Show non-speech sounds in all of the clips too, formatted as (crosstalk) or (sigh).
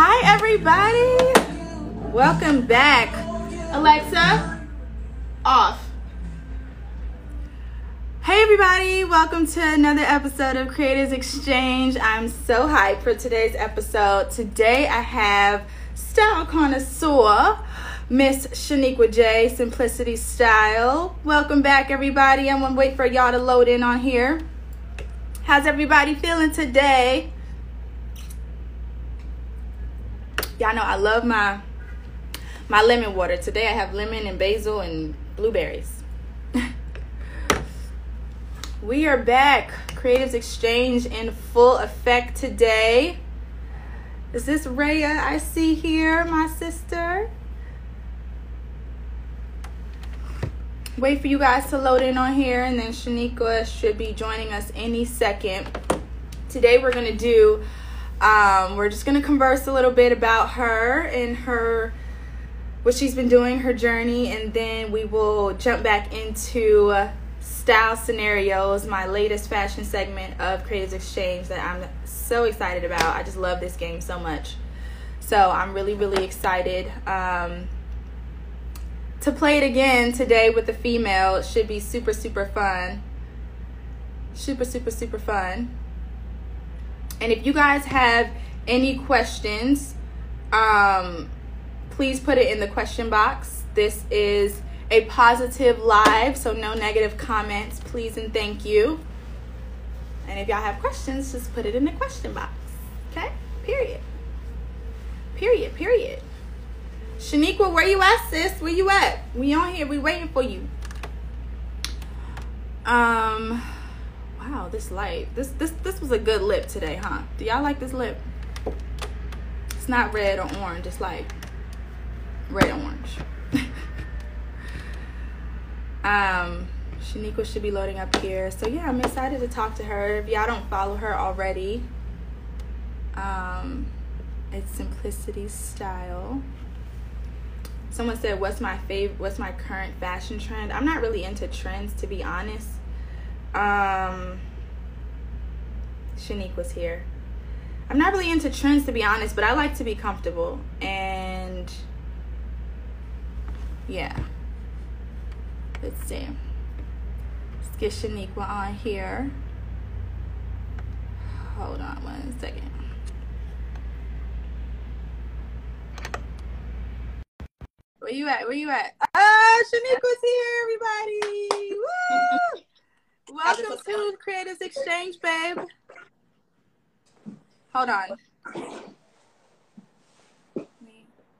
Hi, everybody. Welcome back. Alexa, off. Hey, everybody. Welcome to another episode of Creators Exchange. I'm so hyped for today's episode. Today, I have style connoisseur, Miss Shaniqua J, Simplicity Style. Welcome back, everybody. I'm going to wait for y'all to load in on here. How's everybody feeling today? Y'all know I love my my lemon water. Today I have lemon and basil and blueberries. (laughs) we are back. Creatives Exchange in full effect today. Is this Raya I see here, my sister? Wait for you guys to load in on here, and then Shaniqua should be joining us any second. Today we're gonna do um, we're just going to converse a little bit about her and her what she's been doing, her journey, and then we will jump back into style scenarios, my latest fashion segment of Creatives Exchange that I'm so excited about. I just love this game so much. So I'm really, really excited um, to play it again today with the female. It should be super, super fun. Super, super, super fun. And if you guys have any questions, um, please put it in the question box. This is a positive live, so no negative comments, please and thank you. And if y'all have questions, just put it in the question box. Okay? Period. Period. Period. Shaniqua, where you at, sis? Where you at? We on here. We waiting for you. Um wow, this light. This this this was a good lip today, huh? Do y'all like this lip? It's not red or orange, it's like red orange. (laughs) um Shaniqua should be loading up here. So yeah, I'm excited to talk to her. If y'all don't follow her already, um it's Simplicity Style. Someone said, "What's my favorite? What's my current fashion trend?" I'm not really into trends, to be honest. Um, Shanique was here. I'm not really into trends to be honest, but I like to be comfortable. And yeah. Let's see. Let's get Shaniqua on here. Hold on one second. Where you at? Where you at? Ah, Shaniqua's here, everybody. Woo! (laughs) Welcome to Creators Exchange, babe. Hold on.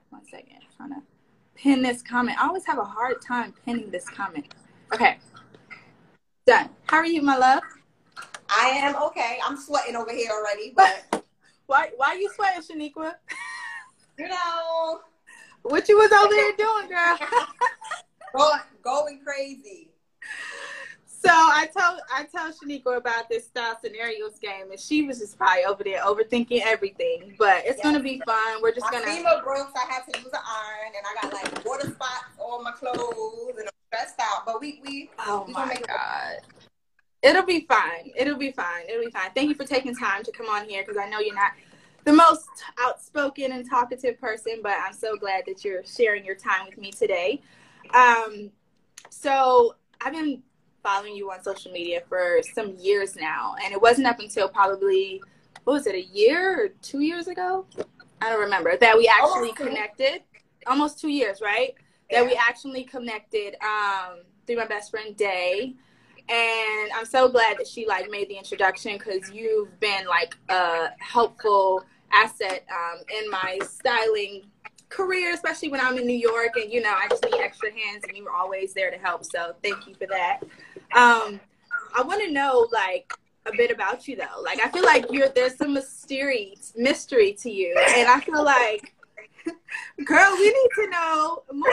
One second. I'm trying to pin this comment. I always have a hard time pinning this comment. Okay. Done. How are you, my love? I am okay. I'm sweating over here already, but (laughs) why why are you sweating, Shaniqua? You know. What you was over here doing, girl? (laughs) going going crazy. So I told I told Shaniqua about this style scenarios game, and she was just probably over there overthinking everything. But it's yes. gonna be fun. We're just gonna. FEMA broke, so I had to use an iron, and I got like water spots on my clothes, and I'm stressed out. But we we. Oh we my god. It It'll be fine. It'll be fine. It'll be fine. Thank you for taking time to come on here because I know you're not the most outspoken and talkative person, but I'm so glad that you're sharing your time with me today. Um, so I've been following you on social media for some years now, and it wasn't up until probably what was it a year or two years ago? I don't remember that we actually connected. Almost two years, right? Yeah. That we actually connected um, through my best friend Day, and I'm so glad that she like made the introduction because you've been like a helpful asset um, in my styling career, especially when I'm in New York and you know I just need extra hands, and you were always there to help. So thank you for that. Um, I want to know like a bit about you though. Like I feel like you're there's some mystery mystery to you, and I feel like, (laughs) girl, we need to know more.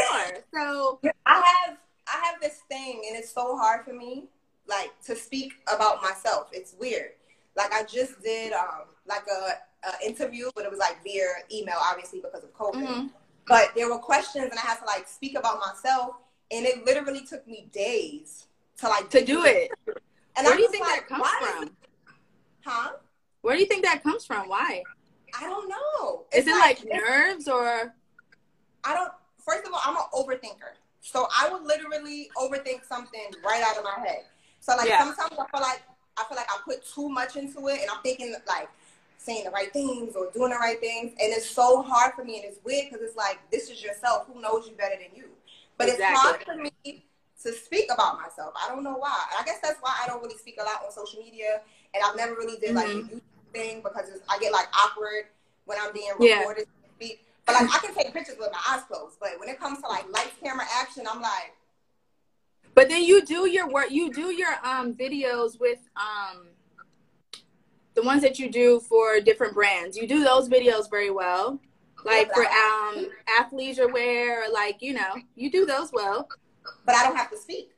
So I have I have this thing, and it's so hard for me like to speak about myself. It's weird. Like I just did um like a, a interview, but it was like via email, obviously because of COVID. Mm-hmm. But there were questions, and I had to like speak about myself, and it literally took me days to like to do it. And where do you think like, that comes from? Huh? Where do you think that comes from? Why? I don't know. It's Is it like, like nerves or? I don't. First of all, I'm an overthinker, so I would literally overthink something right out of my head. So like yeah. sometimes I feel like I feel like I put too much into it, and I'm thinking like saying the right things or doing the right things, and it's so hard for me, and it's weird because it's like this is yourself. Who knows you better than you? But exactly. it's hard for me to speak about myself. I don't know why. I guess that's why I don't really speak a lot on social media, and I've never really did like mm-hmm. a YouTube thing because I get like awkward when I'm being recorded. Yeah. But like I can take pictures with my eyes closed, but when it comes to like lights, camera, action, I'm like. But then you do your work. You do your um videos with um the ones that you do for different brands. You do those videos very well. Like for um athleisure wear, or like you know, you do those well. But I don't have to speak.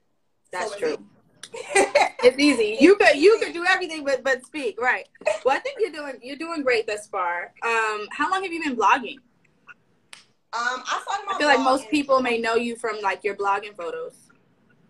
That's so true. (laughs) it's easy. You could you could do everything but but speak, right? Well, I think you're doing you're doing great thus far. Um, how long have you been blogging? Um, I started I feel like most people may know you from like your blogging photos.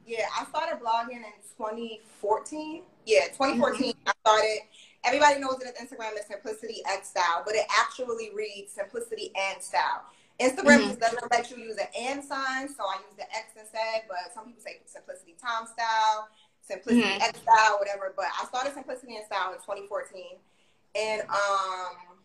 Yeah, I started blogging in 2014. Yeah, 2014. Mm-hmm. I started everybody knows that Instagram is simplicity X style, but it actually reads simplicity and style. Instagram mm-hmm. doesn't let you use an and sign, so I use the X instead. But some people say simplicity time style, simplicity mm-hmm. X style, whatever. But I started simplicity and style in 2014, and um,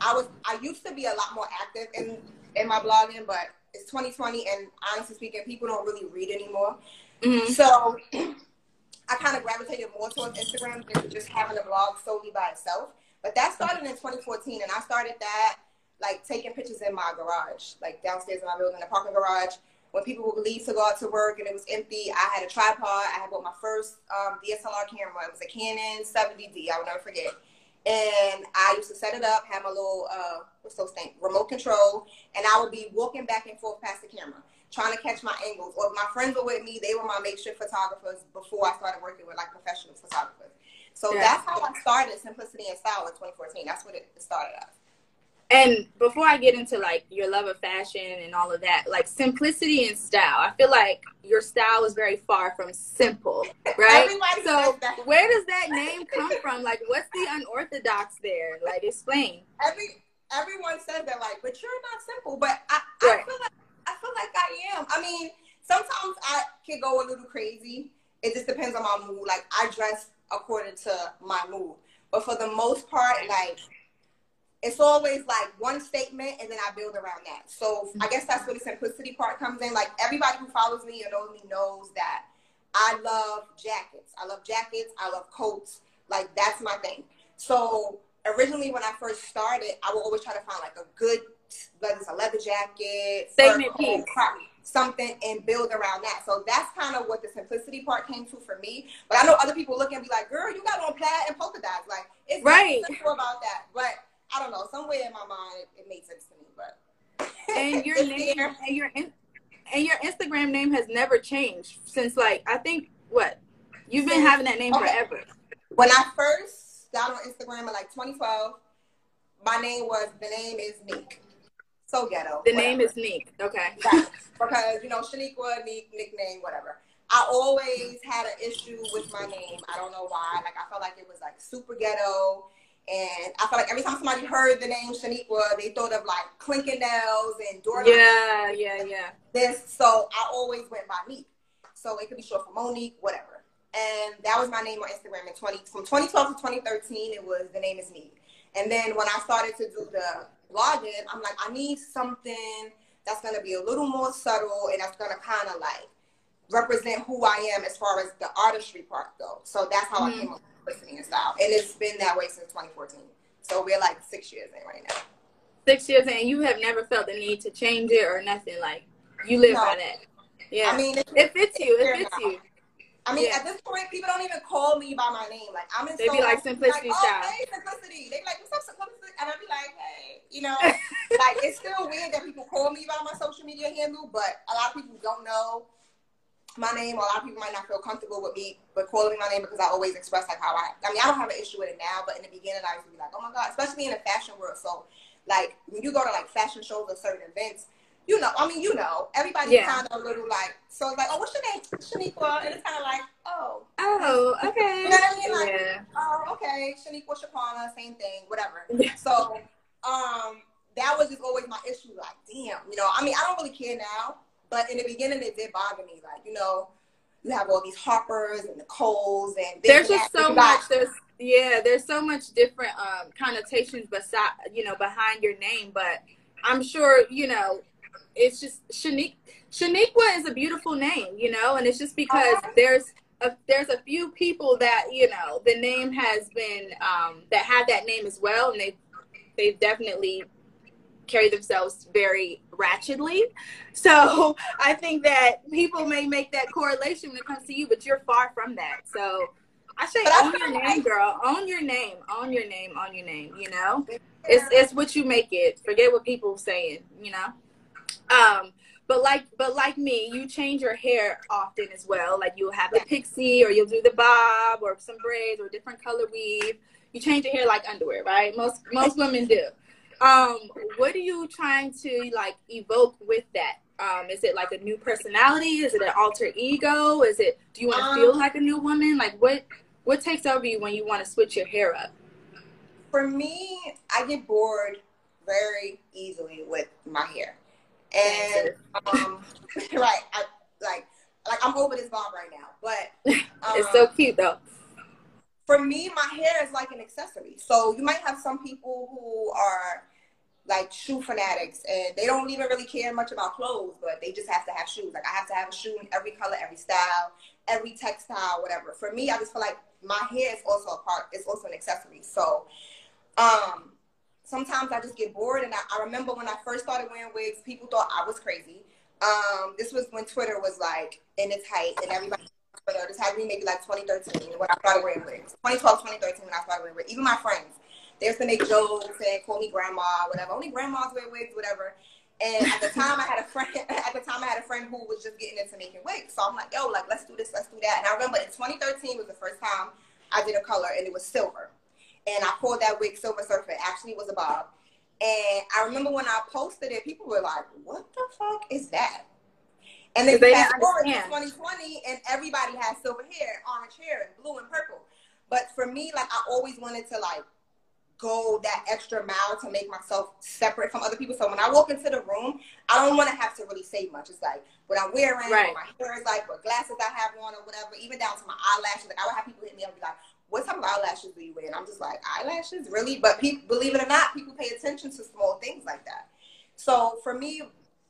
I was I used to be a lot more active in in my blogging, but it's 2020, and honestly speaking, people don't really read anymore. Mm-hmm. So (clears throat) I kind of gravitated more towards Instagram than just having a blog solely by itself. But that started in 2014, and I started that like taking pictures in my garage, like downstairs in my building, the parking garage. When people would leave to go out to work and it was empty, I had a tripod. I had bought my first um, DSLR camera. It was a Canon 70D. I will never forget. And I used to set it up, have my little uh, what's those things, remote control, and I would be walking back and forth past the camera trying to catch my angles. Or my friends were with me, they were my makeshift photographers before I started working with like professional photographers. So yeah. that's how I started Simplicity and Style in 2014. That's what it started as. And before I get into like your love of fashion and all of that, like simplicity and style, I feel like your style is very far from simple, (laughs) right? so where does that (laughs) name come from? Like, what's the unorthodox there? Like, explain. Every everyone says that, like, but you're not simple. But I, right. I feel like I feel like I am. I mean, sometimes I can go a little crazy. It just depends on my mood. Like I dress according to my mood. But for the most part, like it's always like one statement and then I build around that. So I guess that's where the simplicity part comes in. Like everybody who follows me or knows me knows that I love jackets. I love jackets. I love coats. Like that's my thing. So originally when I first started, I would always try to find like a good whether it's a leather jacket, statement piece, something, and build around that. So that's kind of what the simplicity part came to for me. But I know other people look and be like, "Girl, you got on plaid and polka dots." Like it's right simple about that. But I don't know. Somewhere in my mind, it, it made sense to me. But and your (laughs) name and your and your Instagram name has never changed since like I think what you've been having that name okay. forever. When I first got on Instagram in like 2012, my name was the name is Neek so ghetto. The whatever. name is Neek. Okay. Right. because you know Shaniqua, Neek, nickname, whatever. I always had an issue with my name. I don't know why. Like I felt like it was like super ghetto. And I felt like every time somebody heard the name Shaniqua, they thought of like clinking nails and door. Yeah, yeah, yeah. This, so I always went by Neek. So it could be short for Monique, whatever. And that was my name on Instagram in 20 from 2012 to 2013. It was the name is Neek. And then when I started to do the blogging, I'm like, I need something that's going to be a little more subtle and that's going to kind of like represent who I am as far as the artistry part goes. So that's how mm-hmm. I came up with listening and style. And it's been that way since 2014. So we're like six years in right now. Six years in, you have never felt the need to change it or nothing. Like you live no. by that. Yeah. I mean, it fits you. It fits you. I mean, yeah. at this point, people don't even call me by my name. Like I'm in. They so be like simplicity like, oh, Hey, simplicity. They be like, what's up, simplicity? And I be like, hey, you know, (laughs) like it's still weird that people call me by my social media handle, but a lot of people don't know my name. A lot of people might not feel comfortable with me, but calling me my name because I always express like how I. I mean, I don't have an issue with it now, but in the beginning, I used to be like, oh my god, especially in the fashion world. So, like when you go to like fashion shows or certain events, you know, I mean, you know, everybody's yeah. kind of a little like, so it's like, oh, what's your name? Shaniqua. And it's kind of like, oh. Oh, okay. (laughs) You know what I mean? Like, yeah. oh, okay. Shaniqua Shaquana, same thing, whatever. Yeah. So, um, that was just always my issue. Like, damn, you know, I mean, I don't really care now, but in the beginning, it did bother me. Like, you know, you have all these Harpers and the Nicoles and there's just so much. There's yeah, there's so much different um, connotations beside you know behind your name, but I'm sure you know it's just Shanique. Shaniqua is a beautiful name, you know, and it's just because uh-huh. there's a, there's a few people that you know the name has been um, that have that name as well, and they they've definitely carry themselves very ratchetly. So (laughs) I think that people may make that correlation when it comes to you, but you're far from that. So I say but own I your name, girl. Own your name. Own your name. Own your name. You know, it's it's what you make it. Forget what people saying. You know. Um, but like but like me, you change your hair often as well. Like you'll have the pixie or you'll do the bob or some braids or different color weave. You change your hair like underwear, right? Most most women do. Um, what are you trying to like evoke with that? Um, is it like a new personality? Is it an alter ego? Is it do you want to um, feel like a new woman? Like what what takes over you when you want to switch your hair up? For me, I get bored very easily with my hair. And um, (laughs) right, I like like I'm over this bob right now, but (laughs) um, it's so cute though. For me, my hair is like an accessory. So you might have some people who are like shoe fanatics and they don't even really care much about clothes, but they just have to have shoes. Like I have to have a shoe in every color, every style, every textile, whatever. For me, I just feel like my hair is also a part, it's also an accessory. So um sometimes I just get bored and I, I remember when I first started wearing wigs, people thought I was crazy. Um, this was when Twitter was like in its height and everybody Twitter. This had me maybe like 2013 when I started wearing wigs. 2012, 2013 when I started wearing wigs. Even my friends they used to make jokes and call me grandma, whatever. Only grandmas wear wigs, whatever. And at the time, I had a friend. (laughs) At the time, I had a friend who was just getting into making wigs. So I'm like, yo, like let's do this, let's do that. And I remember in 2013 was the first time I did a color, and it was silver. And I called that wig Silver Surfer. It actually was a bob. And I remember when I posted it, people were like, "What the fuck is that?" And then fast forward to 2020, and everybody has silver hair, orange hair, and blue and purple. But for me, like I always wanted to like go that extra mile to make myself separate from other people. So when I walk into the room, I don't want to have to really say much. It's like what I'm wearing, right. what my hair is like, what glasses I have on, or whatever. Even down to my eyelashes. Like I would have people hit me up and be like, "What type of eyelashes do you wear?" And I'm just like, "Eyelashes, really?" But people, believe it or not, people pay attention to small things like that. So for me,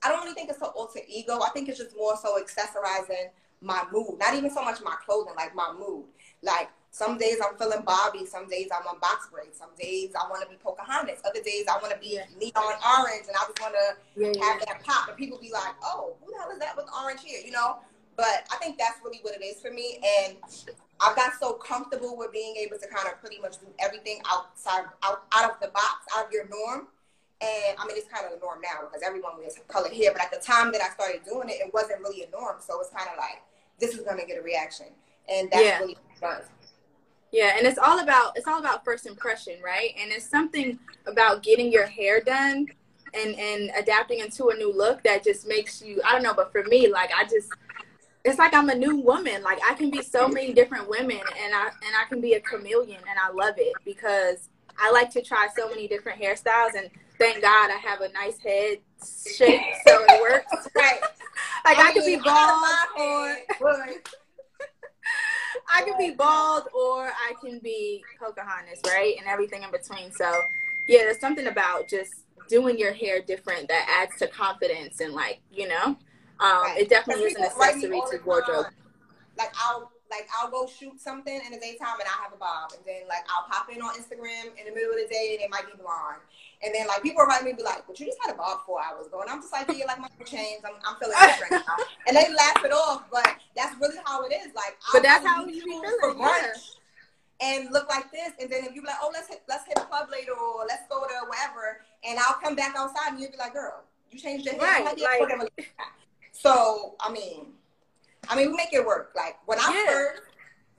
I don't really think it's an alter ego. I think it's just more so accessorizing my mood. Not even so much my clothing, like my mood. Like some days I'm feeling Bobby. Some days I'm on box braid. Some days I want to be Pocahontas. Other days I want to be neon orange, and I just want to yeah, have yeah. that pop. And people be like, "Oh, who the hell is that with orange here?" You know. But I think that's really what it is for me, and I got so comfortable with being able to kind of pretty much do everything outside, out, out of the box, out of your norm. And I mean, it's kind of the norm now because everyone wears colored hair. But at the time that I started doing it, it wasn't really a norm. So it's kind of like this is going to get a reaction, and that's yeah. really fun. Yeah, and it's all about it's all about first impression, right? And it's something about getting your hair done and and adapting into a new look that just makes you I don't know, but for me, like I just it's like I'm a new woman. Like I can be so many different women and I and I can be a chameleon and I love it because I like to try so many different hairstyles and thank God I have a nice head shape so it works. (laughs) Right. (laughs) like I, I could be bald or (laughs) I can be bald or I can be Pocahontas, right? And everything in between. So yeah, there's something about just doing your hair different that adds to confidence and like, you know. Um, right. it definitely is an accessory to wardrobe. Like I'll like I'll go shoot something in the daytime and I have a bob, and then like I'll pop in on Instagram in the middle of the day and it might be blonde, and then like people are me be like, "But you just had a bob four hours ago," and I'm just like, "Yeah, like my chains, I'm, I'm feeling different now," (laughs) and they laugh it off, but that's really how it is. Like, but that's how you be feeling. For brunch, and look like this, and then if you be like, "Oh, let's hit, let's hit a club later, or let's go to wherever," and I'll come back outside, and you'll be like, "Girl, you changed your hair." Right, like, so I mean, I mean, we make it work. Like when I yeah. first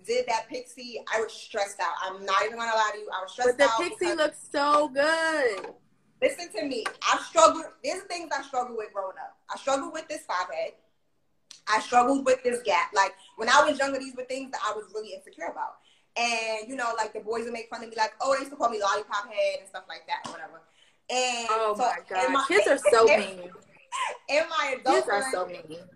did that pixie, I was stressed out. I'm not even gonna lie to you. I was stressed out. But the pixie looks so good. Listen to me. I struggled. There's things I struggled with growing up. I struggled with this five head. I struggled with this gap. Like when I was younger, these were things that I was really insecure about. And you know, like the boys would make fun of me, like, oh, they used to call me lollipop head and stuff like that, whatever. And oh so my god, my, kids are (laughs) so mean. (laughs) In my adult kids are so.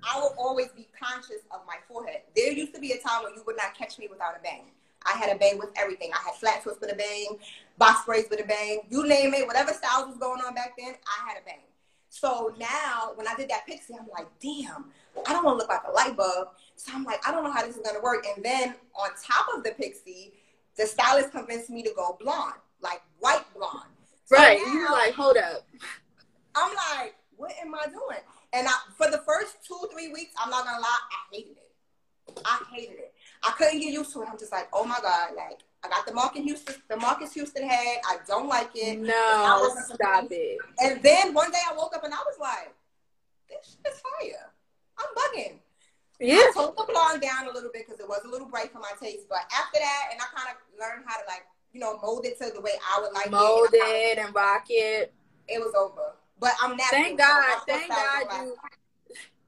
I will always be conscious of my forehead. There used to be a time when you would not catch me without a bang. I had a bang with everything. I had flat twists with a bang, box braids with a bang, you name it, whatever styles was going on back then, I had a bang. So now, when I did that pixie, I'm like, damn, I don't want to look like a light bulb. So I'm like, I don't know how this is gonna work. And then on top of the pixie, the stylist convinced me to go blonde, like white blonde. So right. Now, You're like, hold up. I'm like, what am I doing? And I, for the first two, three weeks, I'm not gonna lie, I hated it. I hated it. I couldn't get used to it. I'm just like, oh my god, like I got the Marcus Houston, the Marcus Houston head. I don't like it. No, stop it. And then one day I woke up and I was like, this shit is fire. I'm bugging. Yeah. I toned the blonde down a little bit because it was a little bright for my taste. But after that, and I kind of learned how to like, you know, mold it to the way I would like mold it. Mold it and rock it. It was over. But I'm not. Thank God. Thank God you.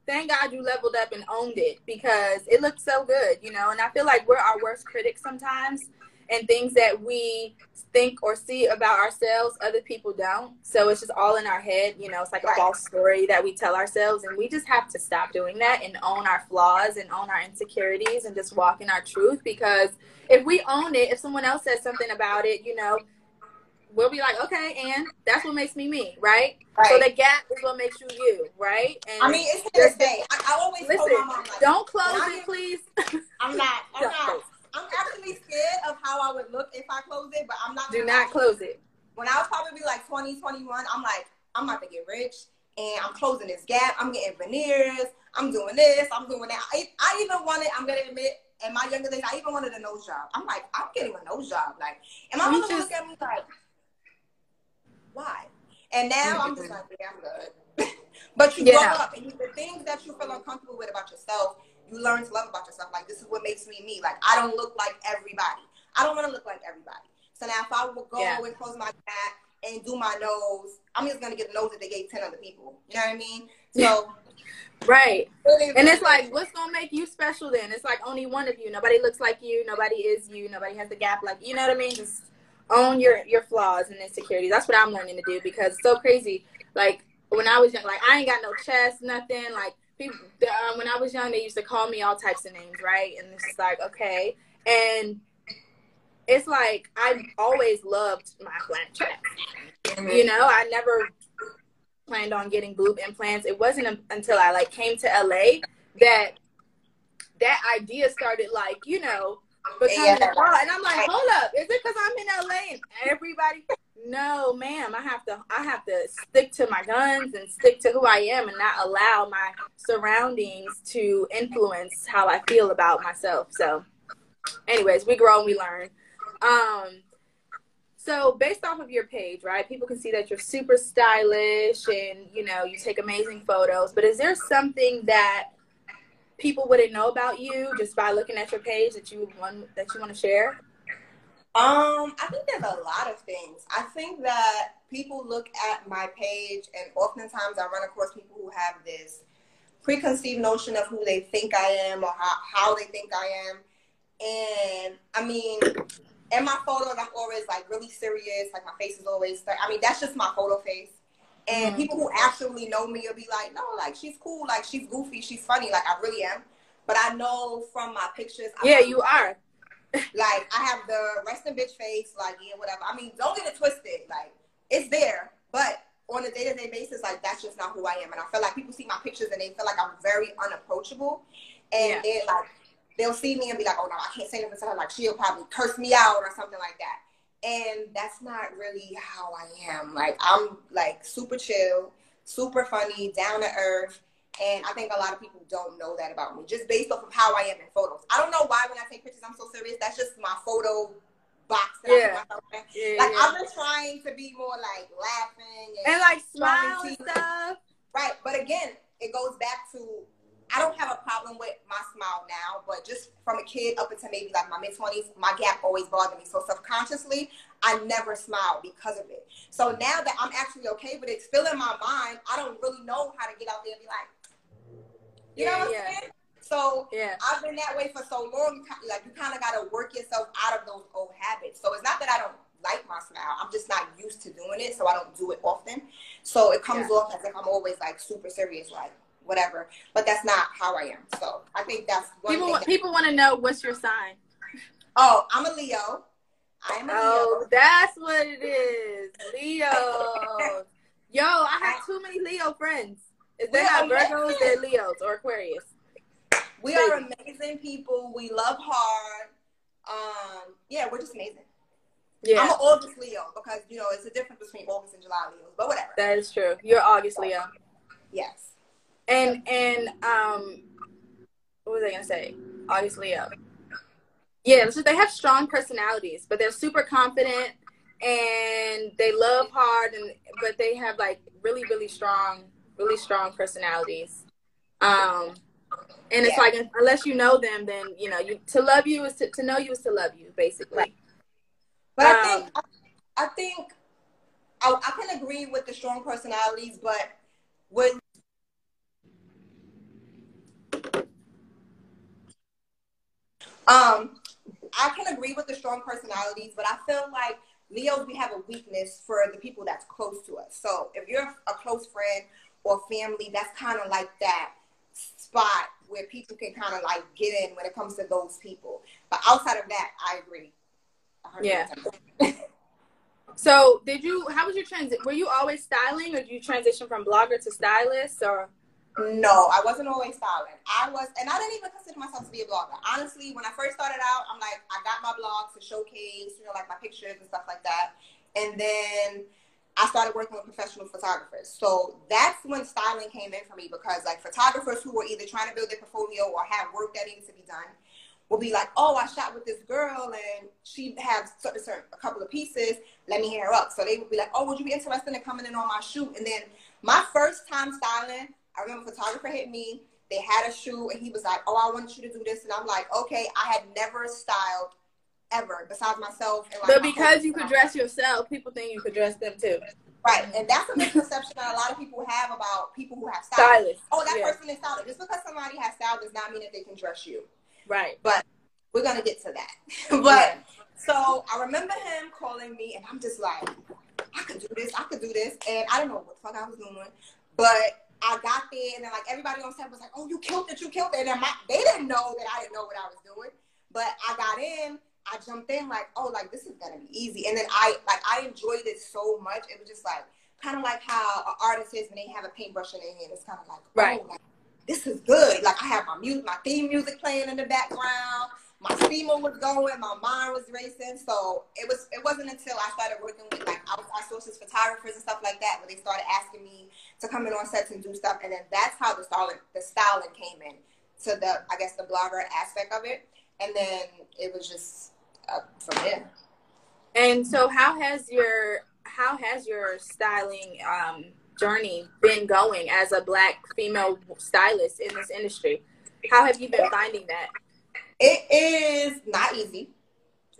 Thank God you leveled up and owned it because it looked so good, you know. And I feel like we're our worst critics sometimes, and things that we think or see about ourselves, other people don't. So it's just all in our head. You know, it's like a false story that we tell ourselves. And we just have to stop doing that and own our flaws and own our insecurities and just walk in our truth. Because if we own it, if someone else says something about it, you know, we'll be like, okay, and that's what makes me me, right? right? So the gap is what makes you you, right? And I mean, it's to stay. I, I always listen. Told my mom, like, don't close it, please. (laughs) I'm not. (laughs) I'm not. I'm actually scared of how I would look if I close it, but I'm not. Do not close it. When I was probably like 20, 21, I'm like, I'm about to get rich and I'm closing this gap. I'm getting veneers. I'm doing this. I'm doing that. I, I even wanted, I'm going to admit, in my younger days, I even wanted a nose job. I'm like, I'm getting a nose job. Like, and my mother just, look at me like, why? And now I'm just like, yeah, I'm good. (laughs) but you yeah. grow up and you, the things that you feel uncomfortable with about yourself, you learn to love about yourself. Like this is what makes me me. Like I don't look like everybody. I don't want to look like everybody. So now if I would go yeah. and close my back and do my nose, I'm just gonna get a nose that they gave ten other people. You know what I mean? So Right. (laughs) And it's like, what's gonna make you special then? It's like only one of you. Nobody looks like you. Nobody is you. Nobody has the gap like you know what I mean. Just own your your flaws and insecurities. That's what I'm learning to do because it's so crazy. Like when I was young, like I ain't got no chest, nothing. Like people, um, when I was young, they used to call me all types of names, right? And it's like, okay. And it's like I always loved my flat chest. You know, I never planned on getting boob implants. It wasn't until I like came to LA that that idea started like, you know, becoming yeah. And I'm like, hold up, is it because I'm in LA and everybody (laughs) no, ma'am. I have to. I have to stick to my guns and stick to who I am, and not allow my surroundings to influence how I feel about myself. So, anyways, we grow and we learn. Um, so based off of your page, right? People can see that you're super stylish and you know you take amazing photos. But is there something that people wouldn't know about you just by looking at your page that you want that you want to share? Um, I think there's a lot of things. I think that people look at my page, and oftentimes I run across people who have this preconceived notion of who they think I am or how, how they think I am. And I mean, in my photos, I'm always like really serious. Like my face is always, I mean, that's just my photo face. And mm-hmm. people who actually know me will be like, no, like she's cool, like she's goofy, she's funny, like I really am. But I know from my pictures, yeah, you are (laughs) like I have the resting bitch face, like yeah, whatever. I mean, don't get it twisted. Like it's there, but on a day to day basis, like that's just not who I am. And I feel like people see my pictures and they feel like I'm very unapproachable, and yeah. they like they'll see me and be like, oh no, I can't say nothing to her. Like she'll probably curse me out or something like that. And that's not really how I am. Like I'm like super chill, super funny, down to earth and I think a lot of people don't know that about me, just based off of how I am in photos. I don't know why when I take pictures I'm so serious. That's just my photo box that yeah. I yeah, Like yeah. I've been trying to be more like laughing and, and like smile and stuff. Right, but again, it goes back to I don't have a problem with my smile now, but just from a kid up until maybe like my mid twenties, my gap always bothered me. So subconsciously, I never smile because of it. So now that I'm actually okay with it, still in my mind, I don't really know how to get out there and be like, you yeah, know what yeah. I'm saying? So yeah. I've been that way for so long. Like you kind of got to work yourself out of those old habits. So it's not that I don't like my smile. I'm just not used to doing it, so I don't do it often. So it comes yeah. off as if I'm always like super serious, like whatever. But that's not how I am. So I think that's people. people want to know what's your sign. Oh, I'm a Leo. I'm a oh, Leo. that's what it is, Leo. (laughs) Yo, I have too many Leo friends. Is they not Virgos, they're Leos or Aquarius. We are amazing people. We love hard. Um, yeah, we're just amazing. Yeah. I'm an August Leo because you know it's a difference between August and July Leos, but whatever. That is true. You're August Leo. Yes. And and um, what was I gonna say? August Leo. Yeah, so they have strong personalities, but they're super confident and they love hard, and but they have like really really strong, really strong personalities. Um, and it's yeah. like unless you know them, then you know you to love you is to, to know you is to love you, basically. But um, I think I, I think I, I can agree with the strong personalities, but with um I can agree with the strong personalities, but I feel like Leos we have a weakness for the people that's close to us. So if you're a close friend or family, that's kind of like that spot where people can kind of like get in when it comes to those people. But outside of that, I agree. Yeah. (laughs) so did you? How was your transit? Were you always styling, or did you transition from blogger to stylist, or? No, I wasn't always styling. I was, and I didn't even consider myself to be a blogger. Honestly, when I first started out, I'm like, I got my blog to showcase, you know, like my pictures and stuff like that. And then I started working with professional photographers. So that's when styling came in for me because like photographers who were either trying to build their portfolio or have work that needed to be done will be like, oh, I shot with this girl and she has certain, certain, a couple of pieces. Let me hear her up. So they would be like, oh, would you be interested in coming in on my shoot? And then my first time styling, I remember photographer hit me. They had a shoot and he was like, oh, I want you to do this. And I'm like, okay, I had never styled ever besides myself. And like but because you could dress yourself, people think you could dress them too. Right, and that's a misconception that a lot of people have about people who have stylists. Oh, that yeah. person is stylish. Just because somebody has style does not mean that they can dress you. Right. But we're gonna get to that. (laughs) but so I remember him calling me, and I'm just like, I could do this. I could do this, and I don't know what the fuck I was doing, but I got there, and then like everybody on set was like, "Oh, you killed it! You killed it!" And my, they didn't know that I didn't know what I was doing, but I got in I jumped in like, oh, like this is gonna be easy. And then I like I enjoyed it so much. It was just like kind of like how an artist is when they have a paintbrush in their hand. It's kind of like, oh, right. oh, like, this is good. Like I have my music, my theme music playing in the background. My steamer was going, my mind was racing. So it was. It wasn't until I started working with like outside sources, photographers and stuff like that, where they started asking me to come in on sets and do stuff. And then that's how the styling, the styling came in to the, I guess, the blogger aspect of it. And then it was just from there. And so, how has your how has your styling um, journey been going as a black female stylist in this industry? How have you been finding that? It is not easy.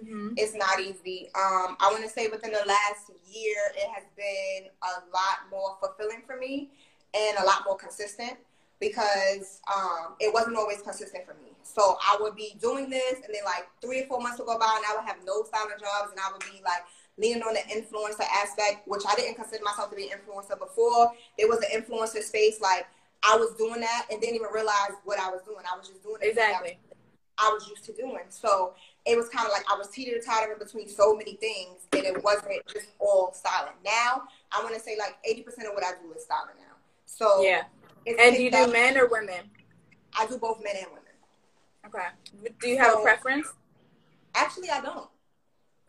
Mm-hmm. It's not easy. Um, I want to say within the last year, it has been a lot more fulfilling for me and a lot more consistent because um, it wasn't always consistent for me. So I would be doing this, and then like three or four months would go by, and I would have no styling jobs, and I would be like leaning on the influencer aspect, which I didn't consider myself to be an influencer before. There was an influencer space, like I was doing that, and didn't even realize what I was doing. I was just doing it exactly. I was used to doing. So it was kind of like I was teeter tottering between so many things, and it wasn't just all styling. Now I want to say like eighty percent of what I do is styling now. So yeah and do you do men or women? I do both men and women. Okay. Do you have so, a preference? Actually, I don't.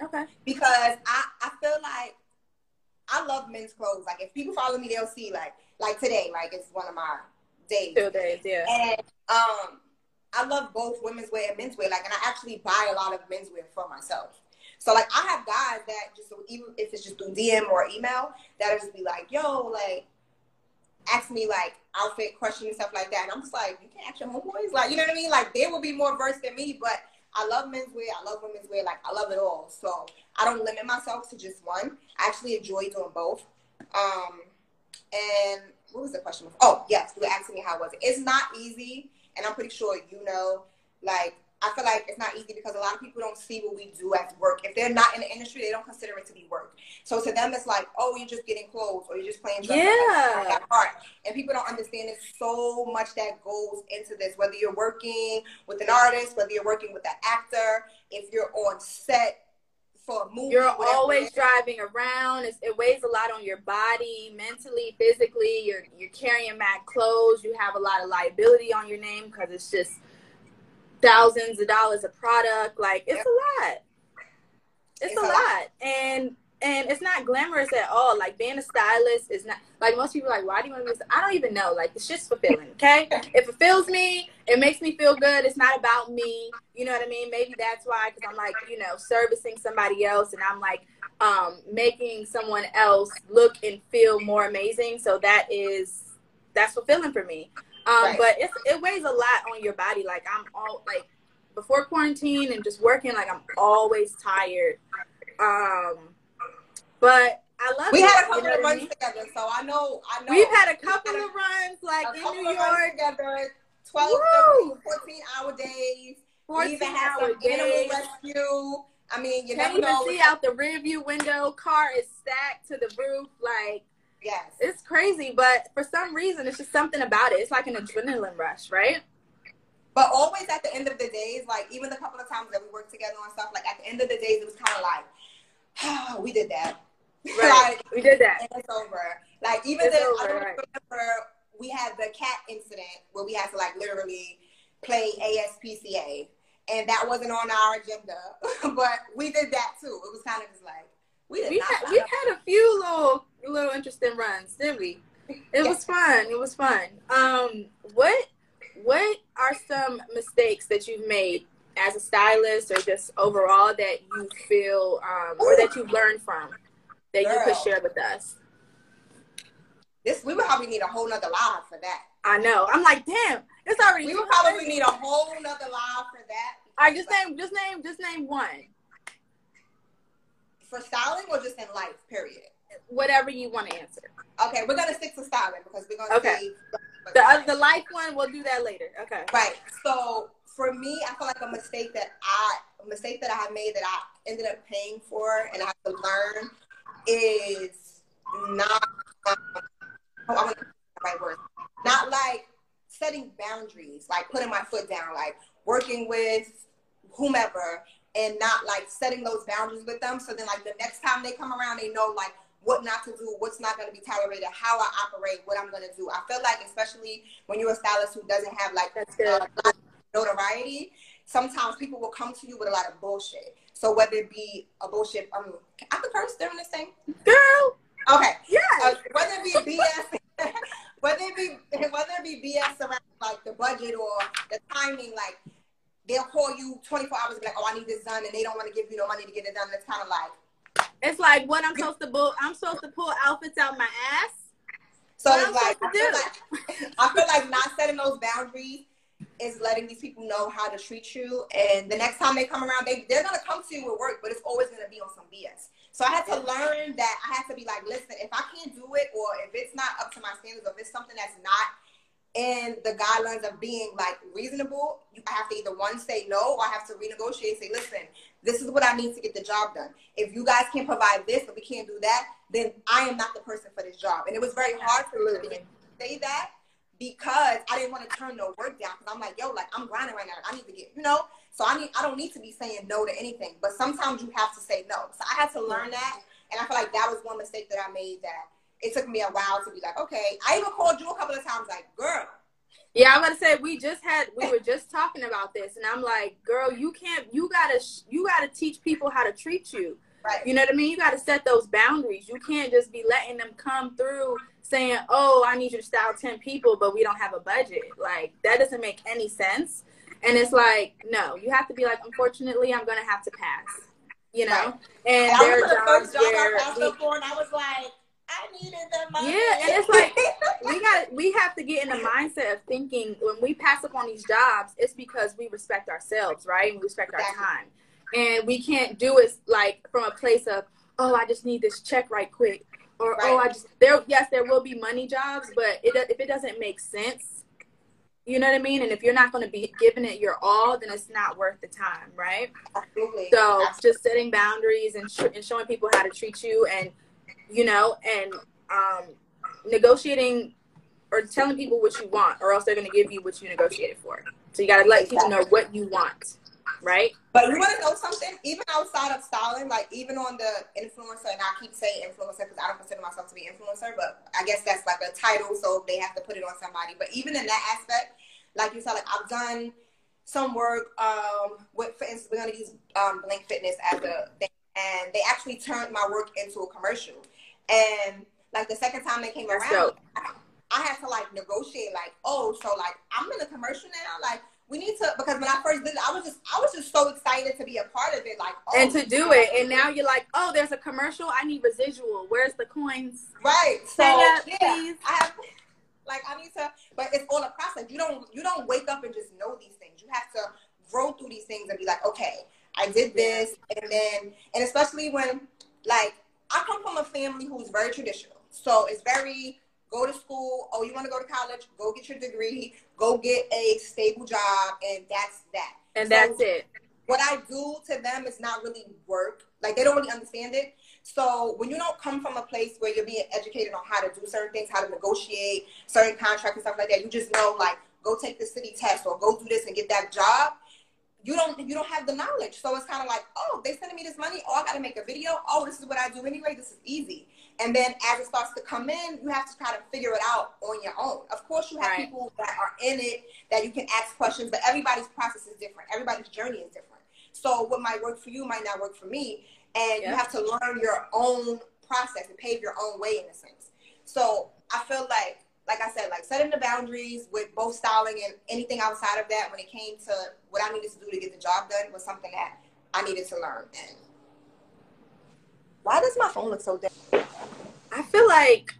Okay. Because I, I feel like I love men's clothes. Like if people follow me, they'll see like like today, like it's one of my days. Two days, yeah. And um, I love both women's wear and men's wear. Like, and I actually buy a lot of men's wear for myself. So like I have guys that just even if it's just through DM or email, that'll just be like, yo, like ask me like outfit questions and stuff like that. And I'm just like, you can't ask your homeboys, like you know what I mean? Like they will be more versed than me, but I love men's wear, I love women's wear, like I love it all. So I don't limit myself to just one. I actually enjoy doing both. Um, and what was the question? Oh yes, you were asking me how was it. It's not easy, and I'm pretty sure you know. Like I feel like it's not easy because a lot of people don't see what we do as work. If they're not in the industry, they don't consider it to be work. So to them, it's like, oh, you're just getting clothes or you're just playing dress. Yeah. That part. And people don't understand there's so much that goes into this. Whether you're working with an artist, whether you're working with an actor, if you're on set for a movie, you're always driving around. It's, it weighs a lot on your body, mentally, physically. You're you're carrying mad clothes. You have a lot of liability on your name because it's just thousands of dollars of product. Like it's a lot. It's, it's a, lot. lot. And and it's not glamorous at all. Like being a stylist is not like most people like, why do you want to be I don't even know. Like it's just fulfilling, okay? (laughs) it fulfills me, it makes me feel good. It's not about me. You know what I mean? Maybe that's why, because I'm like, you know, servicing somebody else and I'm like um making someone else look and feel more amazing. So that is that's fulfilling for me. Um, right. But it's, it weighs a lot on your body. Like I'm all like before quarantine and just working, like I'm always tired. Um, but I love. We had a couple of runs together, so I know. I know. We've had a couple of runs like in New York together. 12, 13, 14 hour days. 14 we even had some days. animal rescue. I mean, you Can't never even see out the rear view window. Car is stacked to the roof. Like Yes. It's crazy, but for some reason, it's just something about it. It's like an adrenaline rush, right? But always at the end of the days, like even the couple of times that we worked together on stuff, like at the end of the days, it was kind of like, oh, (sighs) we did that. Right. like, we did that. And it's over. Like even it's the, over, I don't right. remember we had the cat incident where we had to like literally play ASPCA, and that wasn't on our agenda, (laughs) but we did that too. It was kind of just like we, we had, we had a few little little interesting runs, didn't we? It was fun. It was fun. Um, what what are some mistakes that you've made as a stylist or just overall that you feel um, or that you've learned from that Girl. you could share with us? This we would probably need a whole nother live for that. I know. I'm like, damn, it's already. We would probably need a whole nother live for that. All right, just name, just name, just name one for styling or just in life, period? Whatever you want to answer. Okay, we're gonna stick to styling because we're gonna okay. the uh, the life one, we'll do that later. Okay. Right. So for me, I feel like a mistake that I a mistake that I have made that I ended up paying for and I have to learn is not. Um, oh, I want right word. Not like setting boundaries, like putting my foot down, like working with whomever and not like setting those boundaries with them. So then like the next time they come around, they know like what not to do, what's not going to be tolerated, how I operate, what I'm going to do. I feel like especially when you're a stylist who doesn't have like uh, notoriety, sometimes people will come to you with a lot of bullshit. So whether it be a bullshit, um, I could curse during this thing, girl. Okay. Yeah. Uh, whether it be BS, (laughs) whether it be (laughs) whether it be BS around like the budget or the timing, like they'll call you 24 hours and be like, oh, I need this done, and they don't want to give you no money to get it done. It's kind of like it's like what I'm supposed to pull. I'm supposed to pull outfits out my ass. So what it's like I, feel like (laughs) I feel like not setting those boundaries is letting these people know how to treat you. And the next time they come around, they they're gonna come to you with work, but it's always gonna be on some BS. So I had to learn that I had to be like, listen, if I can't do it, or if it's not up to my standards, or if it's something that's not in the guidelines of being like reasonable, you have to either one say no or I have to renegotiate. Say, listen, this is what I need to get the job done. If you guys can't provide this, but we can't do that, then I am not the person for this job. And it was very hard for me to say that because I didn't want to turn no work down. Because I'm like, yo, like I'm grinding right now. I need to get, you know. So I need, I don't need to be saying no to anything. But sometimes you have to say no. So I had to learn that, and I feel like that was one mistake that I made that it took me a while to be like, okay. I even called you a couple of times, like, girl. Yeah, I'm gonna say we just had we were just talking about this, and I'm like, girl, you can't, you gotta, you gotta teach people how to treat you. Right. You know what I mean? You gotta set those boundaries. You can't just be letting them come through saying, "Oh, I need you to style ten people, but we don't have a budget." Like that doesn't make any sense. And it's like, no, you have to be like, unfortunately, I'm gonna have to pass. You know, right. and, and there are jobs where we, for, and I was like, I needed the money. Yeah, and it's like we got we have to get in the mindset of thinking when we pass up on these jobs, it's because we respect ourselves, right? And we respect our time. And we can't do it like from a place of, oh, I just need this check right quick. Or, right. oh, I just, there, yes, there will be money jobs, but it, if it doesn't make sense, you know what I mean? And if you're not going to be giving it your all, then it's not worth the time, right? Absolutely. So Absolutely. just setting boundaries and, sh- and showing people how to treat you and, you know, and um, negotiating or telling people what you want, or else they're going to give you what you negotiated for. So you got to let people know what you want, right? But you want to know something? Even outside of styling, like even on the influencer, and I keep saying influencer because I don't consider myself to be influencer, but I guess that's like a title, so they have to put it on somebody. But even in that aspect, like you said, like I've done some work um, with, for instance, we're gonna use um, Blink Fitness as a thing, and they actually turned my work into a commercial. And like the second time they came around, I, I had to like negotiate, like, oh, so like I'm in a commercial now, like we need to because when I first did it, I was just I was just so excited to be a part of it, like oh, and to do it. And now you're like, oh, there's a commercial. I need residual. Where's the coins? Right. So up, yeah, please. I have like I need to, but it's all a process. You don't you don't wake up and just know these things. You have to grow through these things and be like, okay, I did this, and then and especially when like I come from a family who's very traditional, so it's very go to school. Oh, you want to go to college? Go get your degree. Go get a stable job, and that's that. And so that's it. What I do to them is not really work. Like they don't really understand it. So when you don't come from a place where you're being educated on how to do certain things, how to negotiate certain contracts and stuff like that, you just know like go take the city test or go do this and get that job. You don't you don't have the knowledge. So it's kind of like, oh, they sending me this money. Oh, I got to make a video. Oh, this is what I do anyway. This is easy. And then as it starts to come in, you have to try to figure it out on your own. Of course, you have right. people that are in it that you can ask questions, but everybody's process is different. Everybody's journey is different. So what might work for you might not work for me and yep. you have to learn your own process and pave your own way in a sense. So I feel like, like I said, like setting the boundaries with both styling and anything outside of that when it came to what I needed to do to get the job done was something that I needed to learn. And why does my phone look so dead? I feel like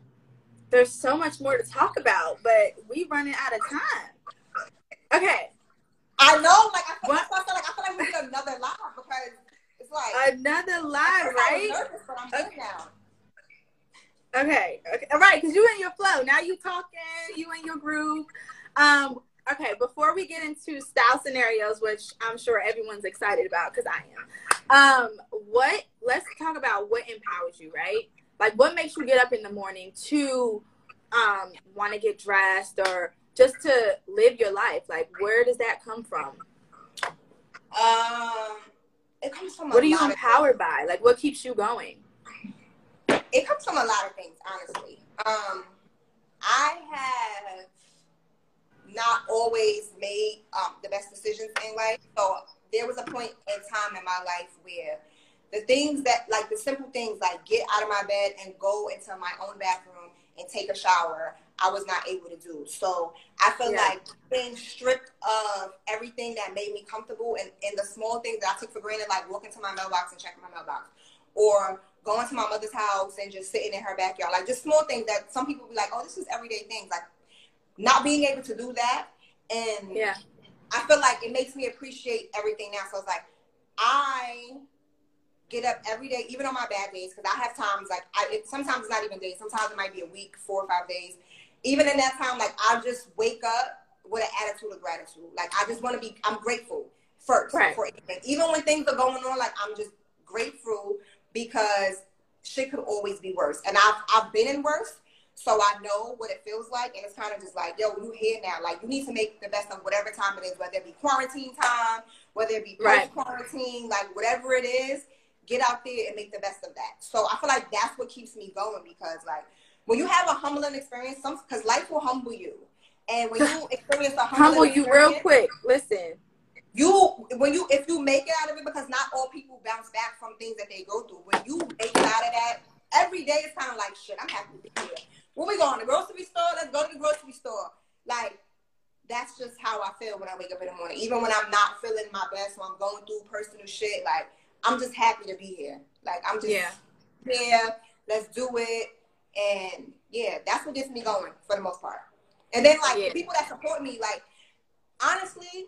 there's so much more to talk about, but we running out of time. Okay. I know, like I feel, I feel like I feel like we need another live because it's like another live, right? Nervous, okay. Okay. okay, all right, because you in your flow. Now you talking, you in your groove. Um, okay, before we get into style scenarios, which I'm sure everyone's excited about because I am. Um, what let's talk about what empowers you, right? Like what makes you get up in the morning to um want to get dressed or just to live your life? Like where does that come from? Um it comes from what are you empowered by? Like what keeps you going? It comes from a lot of things, honestly. Um, I have not always made um, the best decisions in life. So there was a point in time in my life where the things that, like the simple things, like get out of my bed and go into my own bathroom and take a shower, I was not able to do. So I feel yeah. like being stripped of everything that made me comfortable and, and the small things that I took for granted, like walking to my mailbox and checking my mailbox, or going to my mother's house and just sitting in her backyard, like just small things that some people be like, oh, this is everyday things. Like not being able to do that, and yeah, I feel like it makes me appreciate everything now. So it's like I get up every day, even on my bad days, because I have times like I, it, sometimes it's not even days. Sometimes it might be a week, four or five days even in that time, like I just wake up with an attitude of gratitude. Like I just want to be, I'm grateful first right. for anything. Even when things are going on, like I'm just grateful because shit could always be worse. And I've I've been in worse, so I know what it feels like. And it's kind of just like, yo, you here now. Like you need to make the best of whatever time it is, whether it be quarantine time, whether it be post quarantine, right. like whatever it is. Get out there and make the best of that. So I feel like that's what keeps me going because like when you have a humbling experience, some because life will humble you, and when you (laughs) experience a humble you real quick. Listen, you when you if you make it out of it because not all people bounce back from things that they go through. When you make it out of that, every day it's kind of like shit. I'm happy to be here. When we going to the grocery store, let's go to the grocery store. Like that's just how I feel when I wake up in the morning. Even when I'm not feeling my best, when I'm going through personal shit, like I'm just happy to be here. Like I'm just yeah. here. Let's do it. And yeah, that's what gets me going for the most part. And then like yeah. people that support me, like honestly,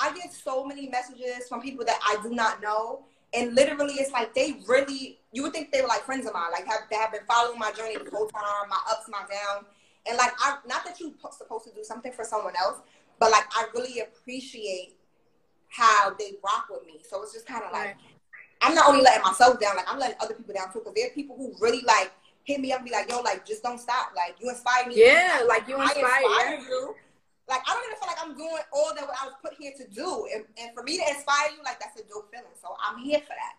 I get so many messages from people that I do not know. And literally it's like they really you would think they were like friends of mine, like have they have been following my journey the whole time, my ups, my downs. And like I not that you're supposed to do something for someone else, but like I really appreciate how they rock with me. So it's just kind of like. I'm not only letting myself down, like I'm letting other people down too. Because there are people who really like hit me up and be like, "Yo, like just don't stop. Like you inspire me. Yeah, like, you inspire, inspire yeah. you. Like I don't even feel like I'm doing all that what I was put here to do. And, and for me to inspire you, like that's a dope feeling. So I'm here for that.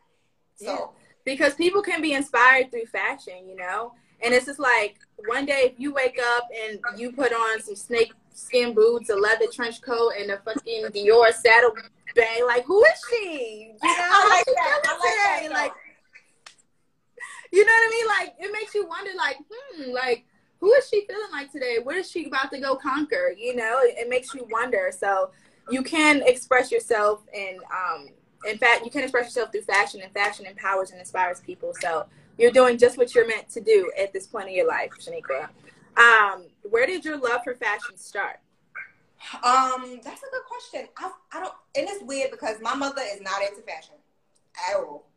So yeah. because people can be inspired through fashion, you know. And it's just like one day if you wake up and you put on some snake skin boots, a leather trench coat, and a fucking Dior saddle bag, like who is she? You know, I like that. I like that. Like, you know what I mean? Like it makes you wonder, like, hmm, like who is she feeling like today? What is she about to go conquer? You know, it, it makes you wonder. So you can express yourself and um in fact you can express yourself through fashion and fashion empowers and inspires people. So you're doing just what you're meant to do at this point in your life, Shanika. Um, where did your love for fashion start? Um, that's a good question. I, I don't, and it's weird because my mother is not into fashion at all.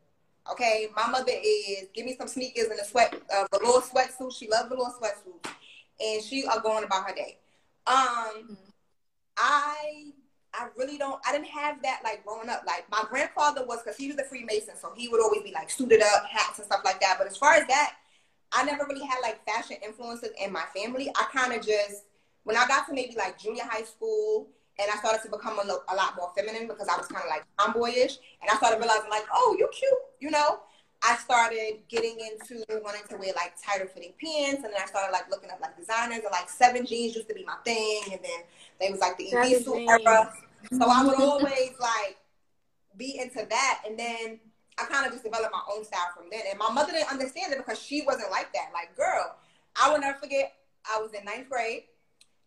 Okay, my mother is give me some sneakers and a sweat, uh, a little sweatsuit. She loves the little sweatsuit, and she are going about her day. Um. I I really don't. I didn't have that like growing up. Like my grandfather was, because he was a Freemason, so he would always be like suited up, hats and stuff like that. But as far as that, I never really had like fashion influences in my family. I kind of just when I got to maybe like junior high school and I started to become a, lo- a lot more feminine because I was kind of like tomboyish, and I started realizing like, oh, you're cute, you know. I started getting into wanting to wear like tighter fitting pants, and then I started like looking up like designers, and like seven jeans used to be my thing, and then they was like the Evisu era. So I would (laughs) always like be into that. And then I kind of just developed my own style from then. And my mother didn't understand it because she wasn't like that. Like, girl, I will never forget, I was in ninth grade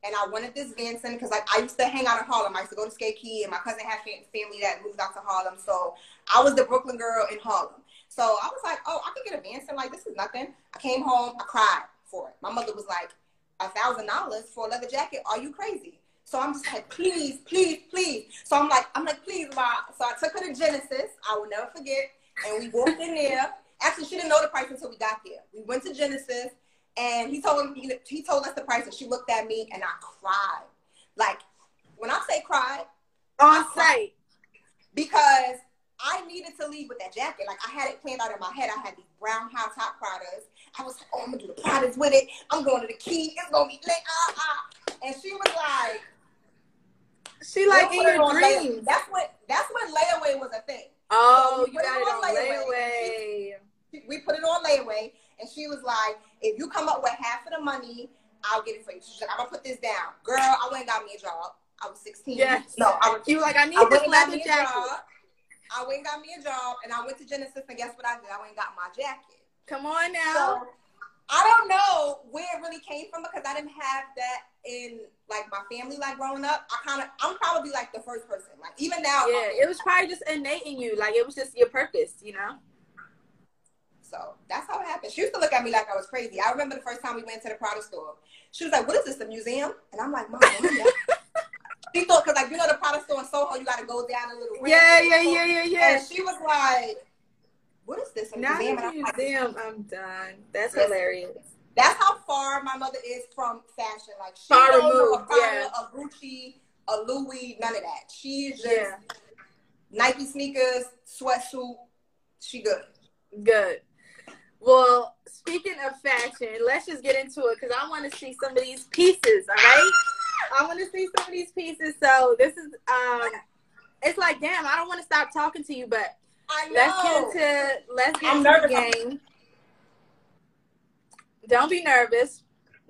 and I wanted this Vanson because like I used to hang out in Harlem. I used to go to Skate Key, and my cousin had family that moved out to Harlem. So I was the Brooklyn girl in Harlem. So I was like, oh, I could get a Vanson. Like this is nothing. I came home, I cried for it. My mother was like, a thousand dollars for a leather jacket? Are you crazy? So I'm just like, please, please, please. So I'm like, I'm like, please, ma. So I took her to Genesis. I will never forget. And we walked in there. Actually, she didn't know the price until we got there. We went to Genesis, and he told him he, told us the price, and she looked at me, and I cried. Like when I say cried, on site, because I needed to leave with that jacket. Like I had it planned out in my head. I had these brown high top Pradas. I was like, oh, I'm gonna do the Pradas with it. I'm going to the key. It's gonna be lit. Ah, ah. And she was like, she like in your dreams. That's what that's when layaway was a thing. Oh, so you got it on layaway. layaway. we put it on layaway, and she was like, "If you come up with half of the money, I'll get it for you." She's like, "I'm gonna put this down, girl." I went and got me a job. I was 16. Yes. No, I was. You like, I need I this leather jacket. I went and got me a job, and I went to Genesis, and guess what I did? I went and got my jacket. Come on now. So, I don't know where it really came from because I didn't have that in like my family like growing up. I kind of I'm probably like the first person. Like even now. Yeah, it was probably just innate in you. Like it was just your purpose, you know. So that's how it happened. She used to look at me like I was crazy. I remember the first time we went to the Prada store. She was like, "What is this? A museum?" And I'm like, "Mom." (laughs) she thought because like you know the Prada store in Soho, you got to go down a little. Yeah, yeah, yeah, yeah, yeah. And she was like what is this? A Not museum? a museum. I'm done. That's yes. hilarious. That's how far my mother is from fashion. Like she far removed, a yeah. a Gucci, a Louis, none of that. She's just yeah. Nike sneakers, sweatsuit. She good. Good. Well, speaking of fashion, let's just get into it because I want to see some of these pieces. All right, I want to see some of these pieces. So this is um, it's like damn, I don't want to stop talking to you, but Let's get into let's get I'm into nervous. the game. Don't be nervous.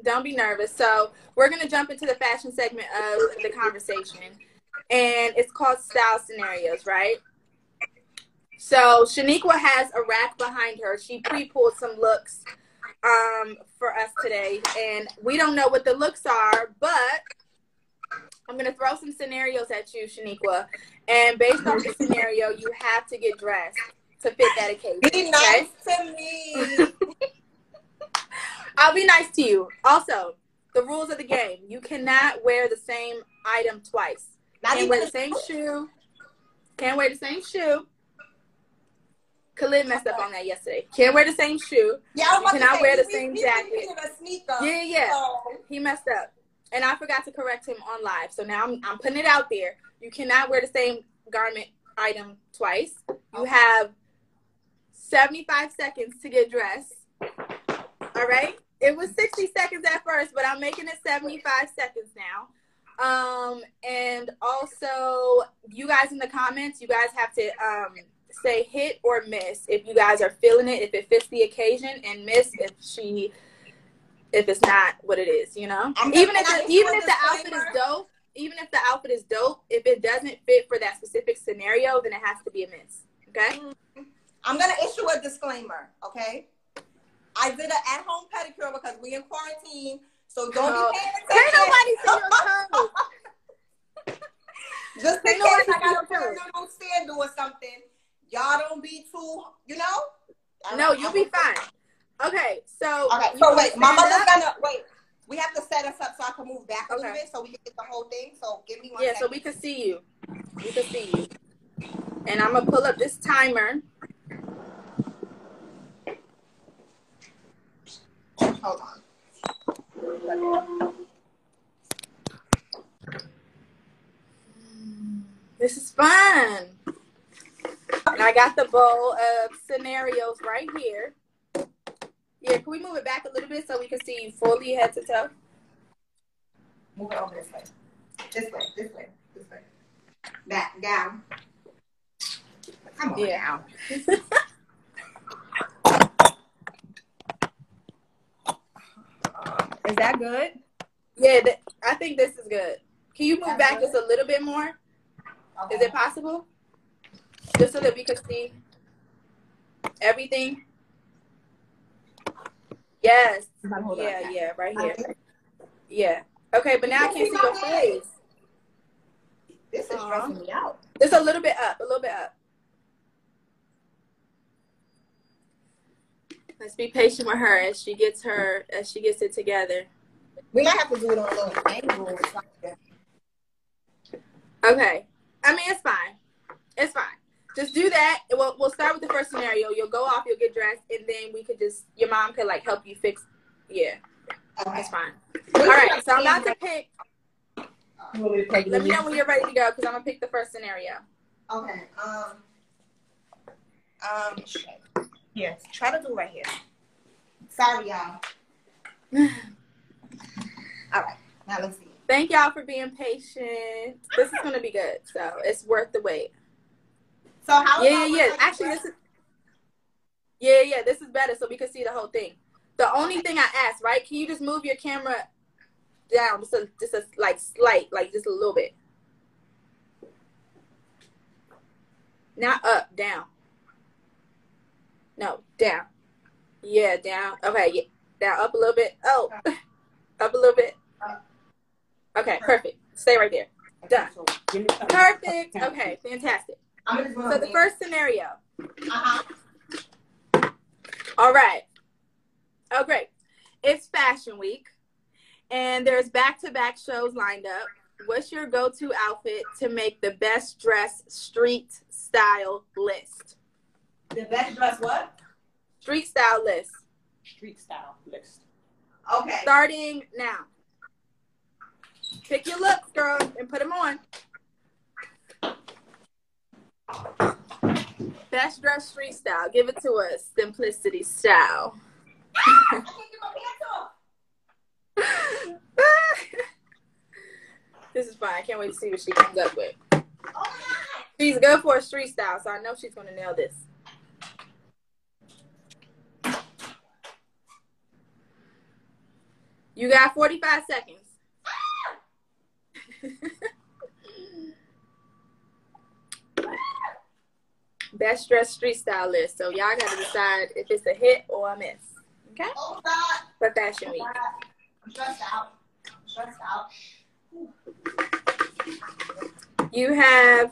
Don't be nervous. So we're gonna jump into the fashion segment of the conversation, and it's called style scenarios, right? So Shaniqua has a rack behind her. She pre-pulled some looks um, for us today, and we don't know what the looks are, but I'm gonna throw some scenarios at you, Shaniqua, and based on the scenario, you have to get dressed to fit that occasion. Be nice okay? to me. (laughs) I'll be nice to you. Also, the rules of the game. You cannot wear the same item twice. Not Can't even wear the same shoe. Can't wear the same shoe. Khalid messed up on that yesterday. Can't wear the same shoe. Yeah, I was about You to cannot say, wear the we- same we jacket. thinking of a sneaker. Yeah, yeah. He messed up. And I forgot to correct him on live. So now I'm, I'm putting it out there. You cannot wear the same garment item twice. You Okay. have 75 seconds to get dressed. All right? It was 60 seconds at first, but I'm making it 75 seconds now. Um, and also, you guys in the comments, you guys have to um, say hit or miss if you guys are feeling it, if it fits the occasion, and miss if she, if it's not what it is, you know. Even if the, even if the outfit is dope, even if the outfit is dope, if it doesn't fit for that specific scenario, then it has to be a miss. Okay. Mm-hmm. I'm gonna issue a disclaimer, okay? I did an at-home pedicure because we in quarantine, so don't Oh. be paying Can't attention. nobody see your (laughs) toes. Just in case I got a of sandal or something, y'all don't be too, you know. All No, right, you'll I'm be gonna- fine. Okay, so Okay, so wait, my mother's up? gonna wait. We have to set us up so I can move back a little bit so we can get the whole thing. So give me one Yeah, so we can see you. We can see you. And I'm gonna pull up this timer. Hold on. This is fun. And I got the bowl of scenarios right here. Yeah, can we move it back a little bit so we can see fully head to toe? Move it over this way. This way, this way, this way. Back, down. Come on. Yeah. (laughs) Is that good? Yeah, th- I think this is good. Can you move back just a little bit more? Is it possible? Just so that we can see everything. Yes. Yeah, yeah, right here. Yeah. Okay, but now I can't see your face. This is stressing me out. Just a little bit up, a little bit up. Let's be patient with her as she gets her as she gets it together. We might have to do it on a little angle. Okay. I mean, it's fine. It's fine. Just do that. We'll, we'll start with the first scenario. You'll go off, you'll get dressed, and then we could just, your mom could like help you fix. Yeah, Okay. that's fine. All right. So I'm about to pick. Let me know when you're ready to go because I'm going to pick the first scenario. Okay. Um. Um. shit. Here. Try to do right here. Sorry, y'all. (sighs) All right. Now let's see. Thank y'all for being patient. This is going to be good. So it's worth the wait. So how? Yeah, yeah, yeah. Actually, this is. Yeah, yeah. This is better so we can see the whole thing. The only thing I asked, right? Can you just move your camera down just a, just a like slight, like just a little bit? Not up, down. No, down. Yeah, down. Okay, yeah, down, up a little bit. Oh, (laughs) up a little bit. Okay, perfect. Stay right there. Done. So, give me some- Perfect. Okay, fantastic. I'm gonna do So the first scenario. Uh-huh. All right. Oh, great. It's Fashion Week, and there's back to back shows lined up. What's your go to outfit to make the best dress street style list? The best dress what? Street style list. street style list. Okay. Starting now. Pick your looks, girl, and put them on. Best dress street style. Give it to us. Simplicity style. (laughs) This is fine. I can't wait to see what she comes up with. She's good for a street style, so I know she's gonna nail this. You got 45 seconds. (laughs) Best dress street style list. So y'all gotta decide if it's a hit or a miss. Okay? Oh. For fashion oh, week. I'm stressed out. I'm stressed out. You have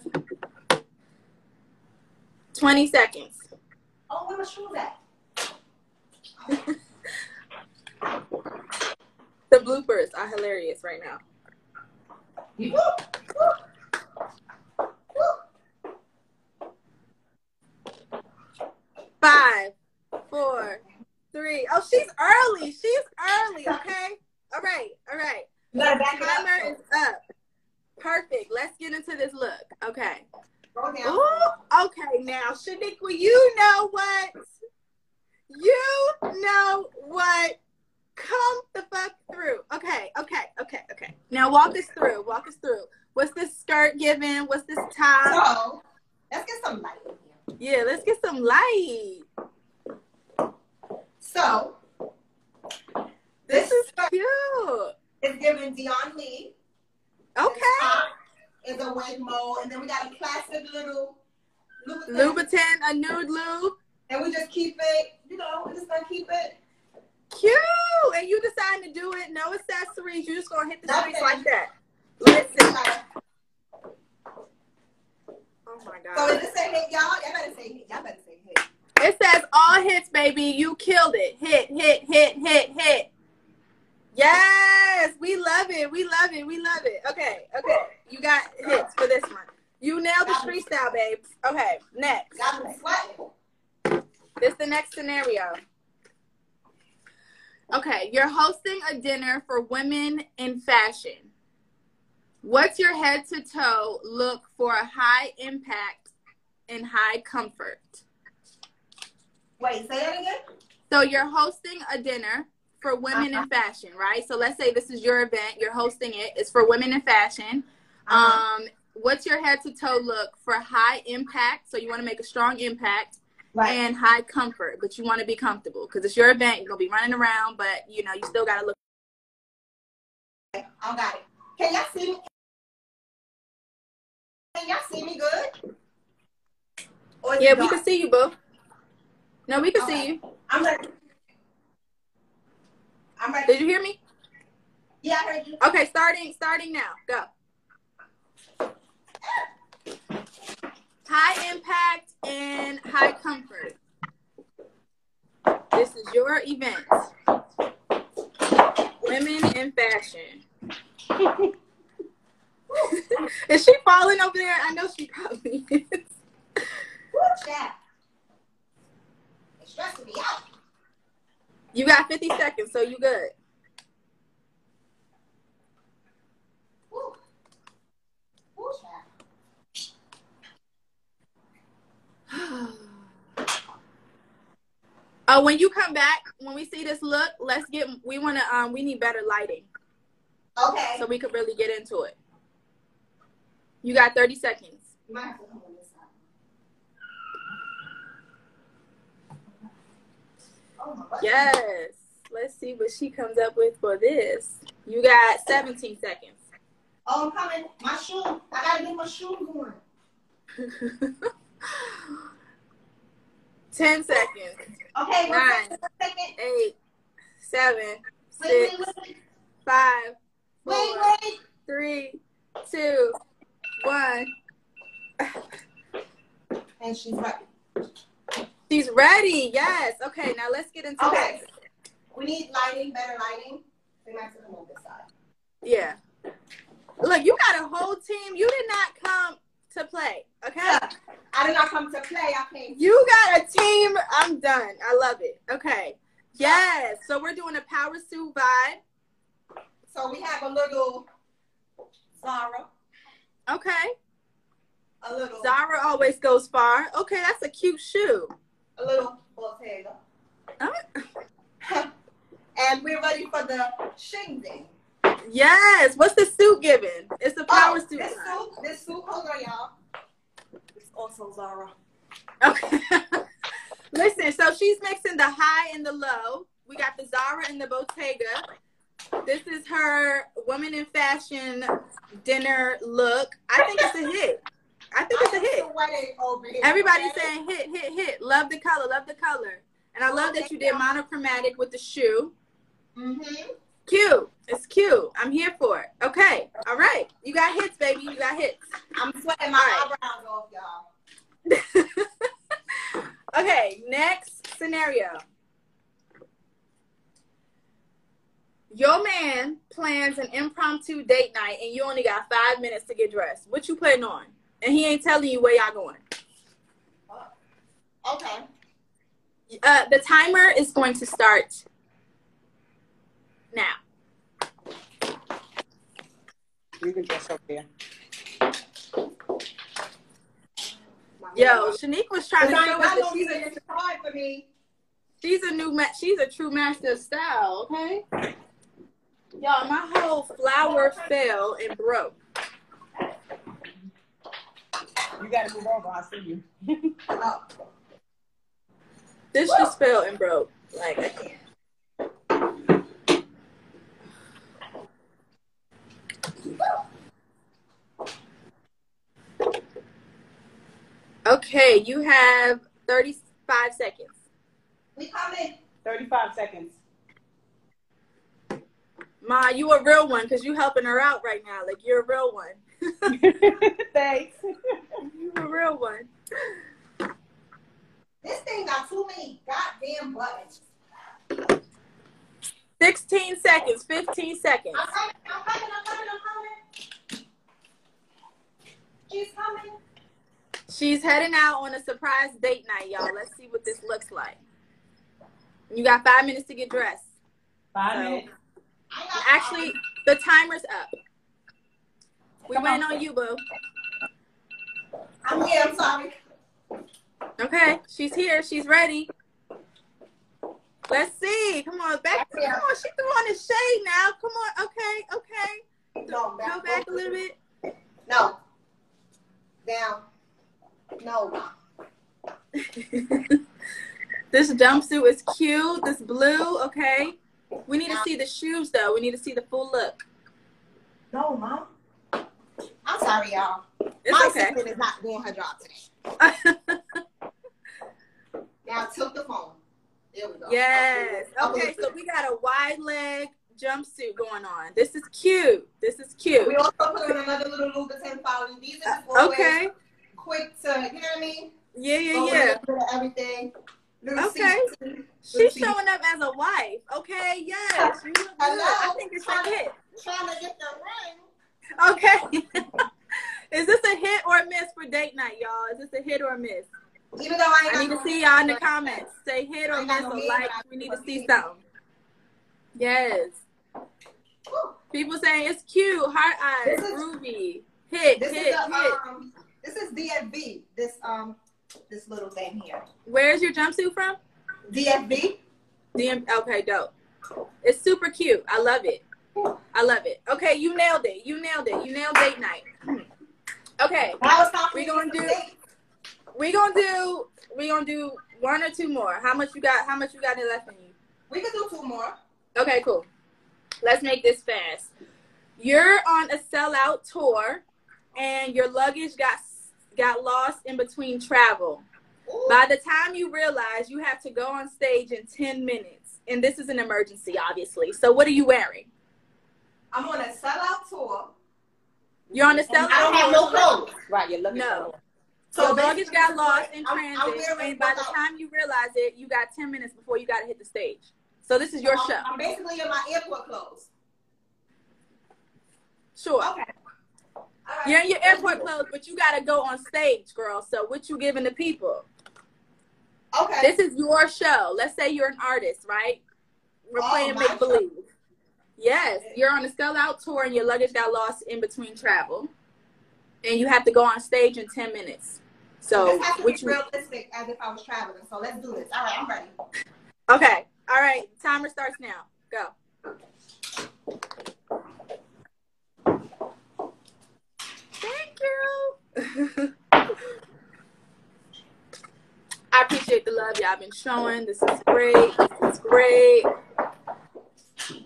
20 seconds. Oh, where my shoes at? (laughs) The bloopers are hilarious right now. Five, four, three. Oh, she's early. She's early. Okay. All right. All right. You gotta back it Timer is up. Perfect. Let's get into this look. Okay. Ooh, okay, now Shaniqua, you know what? You know what? Come the fuck through. Okay, okay, okay, okay. Now walk us through. Walk us through. What's this skirt giving? What's this top? So, let's get some light. Yeah, let's get some light. So, This this is cute. It's given Dion Lee. Okay. Is a wave mode, and then we got a classic little Louboutin. Louboutin, a nude lube. And we just keep it, you know, we're just gonna keep it. Cute. And you decide to do it. No accessories. You're just gonna hit the streets like that. Listen. Like, So god. is this a hit, y'all? Y'all better say hit. Y'all better say hit. It says all hits, baby. You killed it. Hit, hit, hit, hit, hit. Yes, we love it. We love it. We love it. Okay, okay. You got hits for this one. You nailed the street style, babes. Okay, next. Y'all been sweating. This is the next scenario. Okay, you're hosting a dinner for women in fashion. What's your head to toe look for a high impact and high comfort? Wait, say that again? So you're hosting a dinner for women in fashion, right? So let's say this is your event, you're hosting it. It's for women in fashion. Uh-huh. Um, what's your head to toe look for high impact? So you want to make a strong impact right. and high comfort, but you want to be comfortable because it's your event. You're gonna be running around, but you know you still gotta look. I got it. Can y'all see me? Can y'all see me good? Yeah, we can see you, boo. No, we can Okay. see you. I'm ready. I'm ready. Did you hear me? Yeah, I heard you. Okay, starting starting now. Go. High impact and high comfort. This is your event. Women in fashion. (laughs) (laughs) is she falling over there? I know she probably is. What's that? It's stressing me out. You got 50 seconds, so you good. Woo. That? (sighs) Oh, when you come back, when we see this look, let's get. We want to. Um, we need better lighting Okay. so we could really get into it. You got thirty seconds. you might have to come on this side. Oh my God. Yes. Let's see what she comes up with for this. You got seventeen seconds. Oh, I'm coming. My shoe. I gotta get my shoe going. (laughs) Ten seconds. Okay, one Nine. second. Eight. Seven. Wait, Six. wait, wait. Five. Wait, Four. wait. Three. Two. One. And she's right. She's ready. Yes. Okay. Now let's get into Okay. this. We need lighting, better lighting. We might have to come on this side. Yeah. Look, you got a whole team. You did not come to play. Okay. Yeah. I did not come to play. I came. You got a team. I'm done. I love it. Okay. Yes. So we're doing a power suit vibe. So we have a little Zara, Okay. a little, Zara always goes far. Okay, that's a cute shoe. a little Bottega, (laughs) and we're ready for the shindig. yes. What's the suit giving? It's the power oh, suit. This suit, this suit, hold on, y'all. It's also Zara. Okay. (laughs) Listen, so she's mixing the high and the low. We got the Zara and the Bottega. This is her woman in fashion dinner look. I think it's a hit. I think it's a hit. Everybody's saying hit, hit, hit. Love the color, love the color. And I love that you did monochromatic with the shoe. Mm-hmm. Cute. It's cute. I'm here for it. Okay. All right. You got hits, baby. You got hits. I'm sweating my All eyebrows off, y'all. (laughs) okay, next scenario. Your man plans an impromptu date night and you only got five minutes to get dressed. What you putting on? And he ain't telling you where y'all going. Okay. Uh, the timer is going to start now. You can dress up there. Yo, Shanique was trying to I show us that she's a, to for me. she's a new ma- she's a true master of style. Okay. Y'all, my whole flower fell and broke. You gotta move over. I see you. Oh. (laughs) This just fell and broke. Like I can't. Okay, you have 35 seconds. We coming. 35 seconds. Ma, you a real one because you helping her out right now. Like you're a real one. (laughs) Thanks. you a real one. This thing got too many goddamn buttons. 16 seconds, 15 seconds. I'm coming, I'm coming, I'm coming, I'm coming. She's coming. She's heading out on a surprise date night, y'all. Let's see what this looks like. You got five minutes to get dressed. Five So- minutes. I got Actually, the timer's up. We Come waiting on. on you, boo. I'm here, I'm sorry. Okay, she's here. She's ready. Let's see. Come on, back. Come on, she threw on the shade now. Come on. Okay, okay. No, Go back, back a little bit. No. Down. No. (laughs) this jumpsuit is cute. This blue, okay. We need to see the shoes though. We need to see the full look. No, mom. I'm sorry, y'all. My It's okay. assistant is not doing her job today. (laughs) Now tilt the phone. There we go. yes. Up a Okay, so we got a wide leg jumpsuit going on. This is cute. This is cute. We also put on another little Louboutin following. These are uh, just always Okay. quick to, you know what I mean? Yeah, yeah, Go yeah. a little bit of everything. Okay. seats, She's showing up as a wife. Okay, yes. You look good. I think it's a hit. Trying to get the ring. Okay. (laughs) is this a hit or a miss for date night, y'all? Is this a hit or a miss? Even though I ain't I need to see y'all in the comments. Say hit or miss or like. We need to see something. Yes. People saying it's cute, heart eyes, is- groovy. Hit, This hit, the hit. um. This is DFB. This um. This little thing here. Where's your jumpsuit from? DFB. DM. Okay, dope. It's super cute. I love it. I love it. Okay, you nailed it. You nailed it. You nailed date night. (clears throat) Okay, Now it's time for We me to gonna do- some dates. we gonna do we gonna do one or two more. How much you got? How much you got left in you? We can do two more. Okay, cool. Let's make this fast. You're on a sellout tour, and your luggage got got lost in between travel. Ooh. By the time you realize you have to go on stage in 10 minutes, and this is an emergency, obviously. So, what are you wearing? I'm on a sellout tour. You're on a And sellout I don't have no clothes. Right, you're looking No. So Your luggage got lost in I'm- I'm transit, and by the without- time you realize it, you got 10 minutes before you got to hit the stage. So, this is your I'm, show. I'm basically in my airport clothes. Sure. Okay. Right. You're in your airport clothes, but you got to go on stage, girl. So, what you giving the people? Okay. This is your show. Let's say you're an artist, right? We're Oh, playing make believe. Yes, you're on a sellout tour and your luggage got lost in between travel, and you have to go on stage in ten minutes. So, this has to be which realistic as if I was traveling. So let's do this. All right, I'm ready. okay, all right. Timer starts now. Go. You. (laughs) I appreciate the love y'all been showing. This is great. This is great.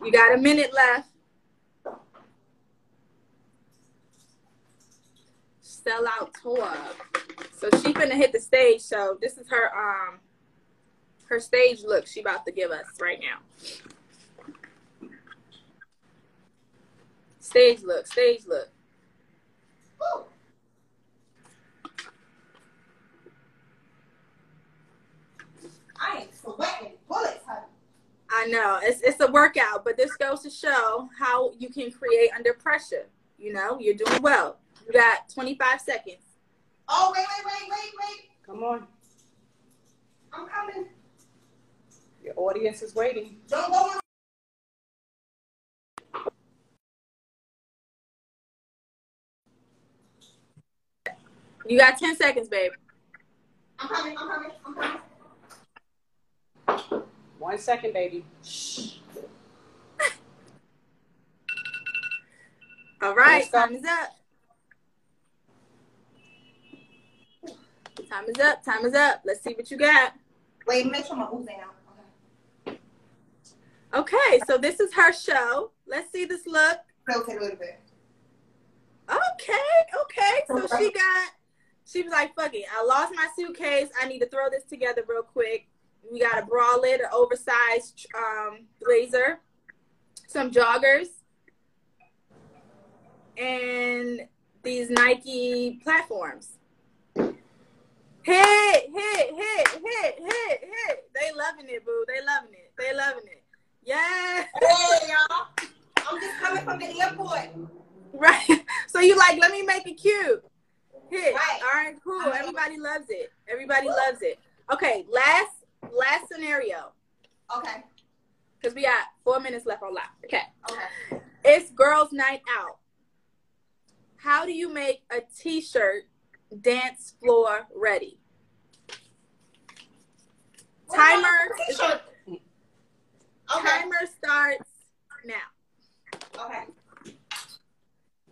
You got a minute left. Sell out tour. So she finna hit the stage. So this is her um her stage look she about to give us right now. Stage look, stage look. I ain't sweating bullets, honey. I know it's it's a workout, but this goes to show how you can create under pressure. You know, you're doing well. You got 25 seconds. Oh wait, wait, wait, wait, wait. Come on. I'm coming. Your audience is waiting. Don't go. You got 10 seconds, babe. I'm coming. I'm coming. I'm coming. One second, baby. (laughs) All right, time is up. Time is up. Time is up. Let's see what you got. Wait, make sure my oozing out. Okay. Okay, so this is her show. Let's see this look. Tilt it a little bit. Okay, okay. So she got, she was like, fuck it. I lost my suitcase. I need to throw this together real quick. We got a bralette, an oversized um, blazer, some joggers, and these Nike platforms. Hit, hit, hit, hit, hit, hit. They loving it, boo. They loving it. They loving it. Yeah. Hey, y'all. I'm just coming from the airport. Right. (laughs) So you like, let me make it cute. Hit. Right. All right, cool. Everybody loves it. Everybody loves it. Okay, last last scenario. Okay. Because we got four minutes left on live. Okay. Okay. It's girls' night out. How do you make a t-shirt dance floor ready? Timer. Okay. timer starts now. Okay.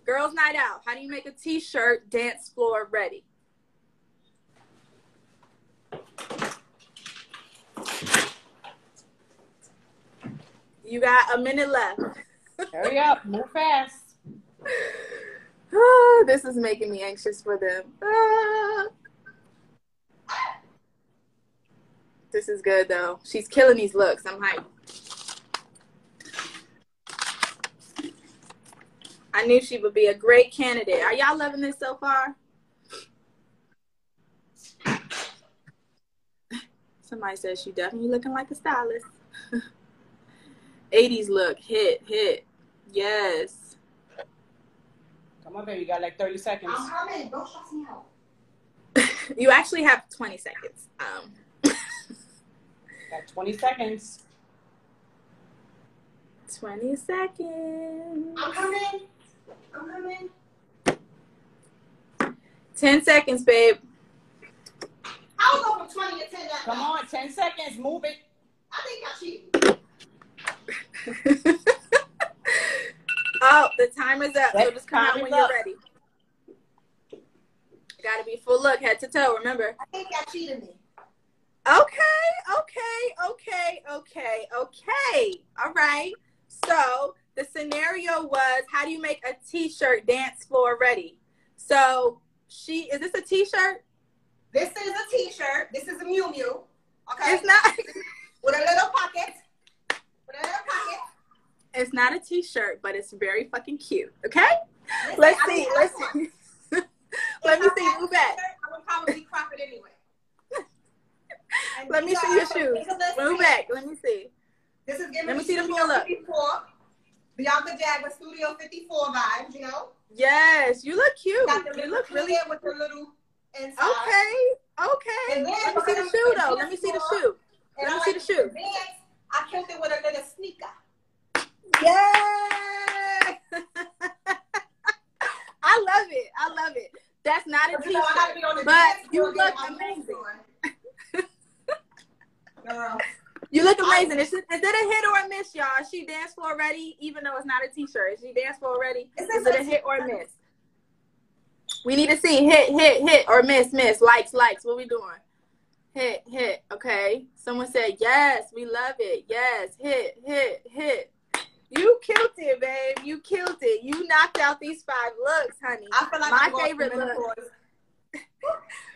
Girls' night out. How do you make a t-shirt dance floor ready? You got a minute left. Hurry up. Move fast. Ah, this is making me anxious for them. Ah. This is good though. She's killing these looks. I'm hyped. I knew she would be a great candidate. Are y'all loving this so far? Somebody says she definitely looking like a stylist. (laughs) 80s look, hit, hit. Yes. Come on, baby. You got like 30 seconds. I'm coming. Don't stress me out. (laughs) You actually have 20 seconds. Um, (laughs) Got 20 seconds. 20 seconds. I'm coming. I'm coming. 10 seconds, babe. I will go from 20 to 10 that Come on. 10 seconds. Move it. I think I cheated. (laughs) oh, the timer's up. So Yep, just come out time when is you're ready. Gotta be full look, head to toe, remember. I think y'all cheated me. Okay, okay, okay, okay, okay. All right. So the scenario was how do you make a t shirt dance floor ready? So she is this a t shirt? This is a t-shirt. This is a Miu Miu. Okay. It's not (laughs) With a little pocket. With a little pocket. it's not a t shirt, but it's very fucking cute. Okay? Listen, Let's see. Let's see. (laughs) Let me I see. Move back. I would probably crop it anyway. (laughs) Let me see your shoes. Move back. Let me see. This is giving Let me see the pull up. 54, Bianca Jagger Studio 54 vibes, you know? Yes, you look cute. You look really with the little inside. okay. Okay. Let me see the shoe though. Let me see the shoe. Let I me see the shoe. I killed it with a little sneaker. Yay! (laughs) I love it. I love it. That's not a You know, I gotta t-shirt, but you look getting my moves amazing. Girl. You look amazing. Is, it- is it a hit or a miss, y'all? She danced floor ready? Even though it's not a t-shirt, is she danced floor ready? Is, says it a hit or a miss? We need to see hit, hit, hit, or miss, miss. Likes, likes. What we doing? Hit, hit. Okay. Someone said yes. We love it. Yes. Hit, hit, hit. You killed it, babe. You killed it. You knocked out these five looks, honey. I feel like My favorite look. (laughs)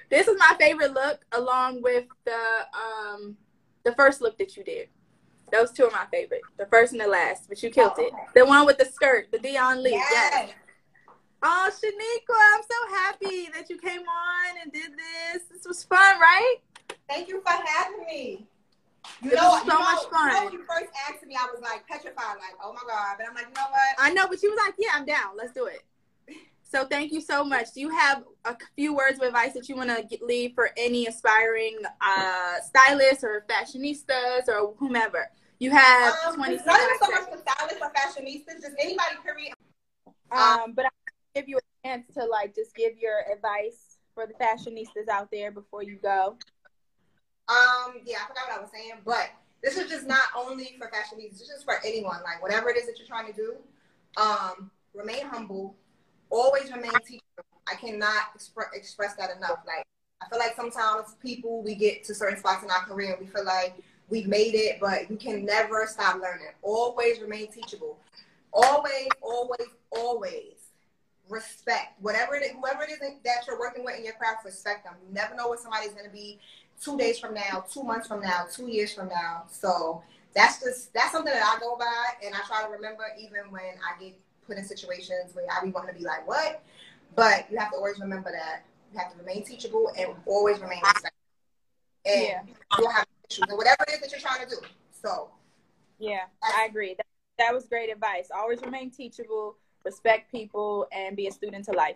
This is my favorite look, along with the um the first look that you did. Those two are my favorite. The first and the last, but you killed Oh, it. The one with the skirt, the Dion Lee. Yes. Yes. Oh, Shaniqua, I'm so happy that you came on and did this. This was fun, right? Thank you for having me. You It know, was you so know, much You fun. know, when you first asked me, I was like petrified, like, oh my god. But I'm like, you know what? I know, but she was like, "Yeah, I'm down. Let's do it." So thank you so much. Do you have a few words of advice that you want to leave for any aspiring uh, stylists or fashionistas or whomever? You have Um, 20 it's not even so much for stylists or fashionistas, just anybody. Period. Um, but I give you a chance to like just give your advice for the fashionistas out there before you go. Um, yeah, I forgot what I was saying, but this is just not only for fashionistas, this is for anyone. Like whatever it is that you're trying to do, um, remain humble, always remain teachable. I cannot expre- express that enough. Like I feel like sometimes people we get to certain spots in our career and we feel like we've made it, but you can never stop learning. Always remain teachable. Always, always, always respect whatever it is, whoever it is that you're working with in your craft. Respect them. You never know what somebody's going to be two days from now, two months from now, two years from now. So that's just that's something that I go by, and I try to remember even when I get put in situations where I be wanting to be like, what? But you have to always remember that you have to remain teachable and always remain respectful. And Yeah. you'll have issues or whatever it is that you're trying to do. So Yeah, I agree. That, that was great advice. Always remain teachable, respect people, and be a student to life.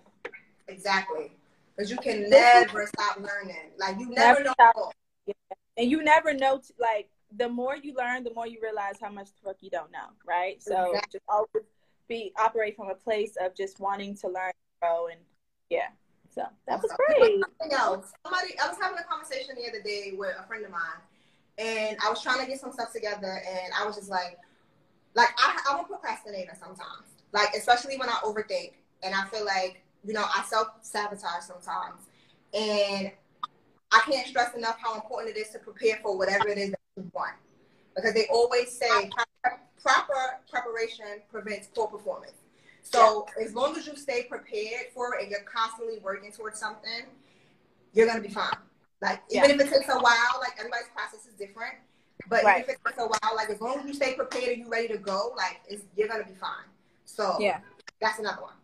exactly. Because you can never stop learning. Like you never, Never know. stop. And you never know, like, the more you learn, the more you realize how much the fuck you don't know, right? So Exactly. just always be operate from a place of just wanting to learn, grow, and yeah. So that was great. Something else. Somebody, I was having a conversation the other day with a friend of mine, and I was trying to get some stuff together, and I was just like, like I, I'm a procrastinator sometimes, like especially when I overthink, and I feel like you know I self sabotage sometimes, and I can't stress enough how important it is to prepare for whatever it is that you want, because they always say proper, preparation prevents poor performance. So as long as you stay prepared for it and you're constantly working towards something, you're gonna be fine. Like even if it takes a while, like everybody's process is different. But Right. even if it takes a while, like as long as you stay prepared and you're ready to go, like it's, you're gonna be fine. So Yeah. that's another one.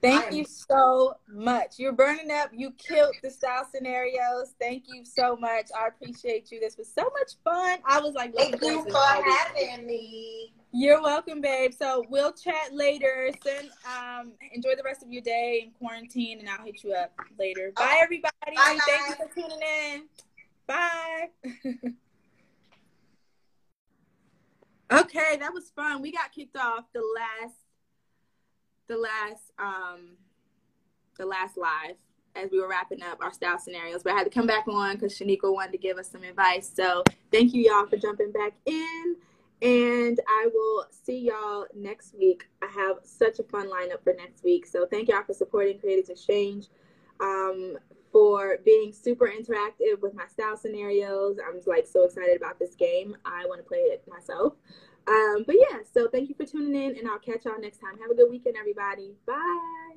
Thank you so much. You're burning up. You killed the style scenarios. Thank you so much. I appreciate you. This was so much fun. I was like, Thank you for to this all week. having me. You're welcome, babe. So we'll chat later. Send um enjoy the rest of your day in quarantine and I'll hit you up later. Bye Okay. everybody. Bye, Thank you for tuning in. Bye. (laughs) okay, that was fun. We got kicked off the last the last um the last live as we were wrapping up our style scenarios. But I had to come back on because Shaniqua wanted to give us some advice. So thank you y'all for jumping back in. And I will see y'all next week. I have such a fun lineup for next week. So thank y'all for supporting Creators Exchange, um, for being super interactive with my style scenarios. I'm like so excited about this game. I want to play it myself. Um, but yeah, so thank you for tuning in, and I'll catch y'all next time. Have a good weekend, everybody. Bye.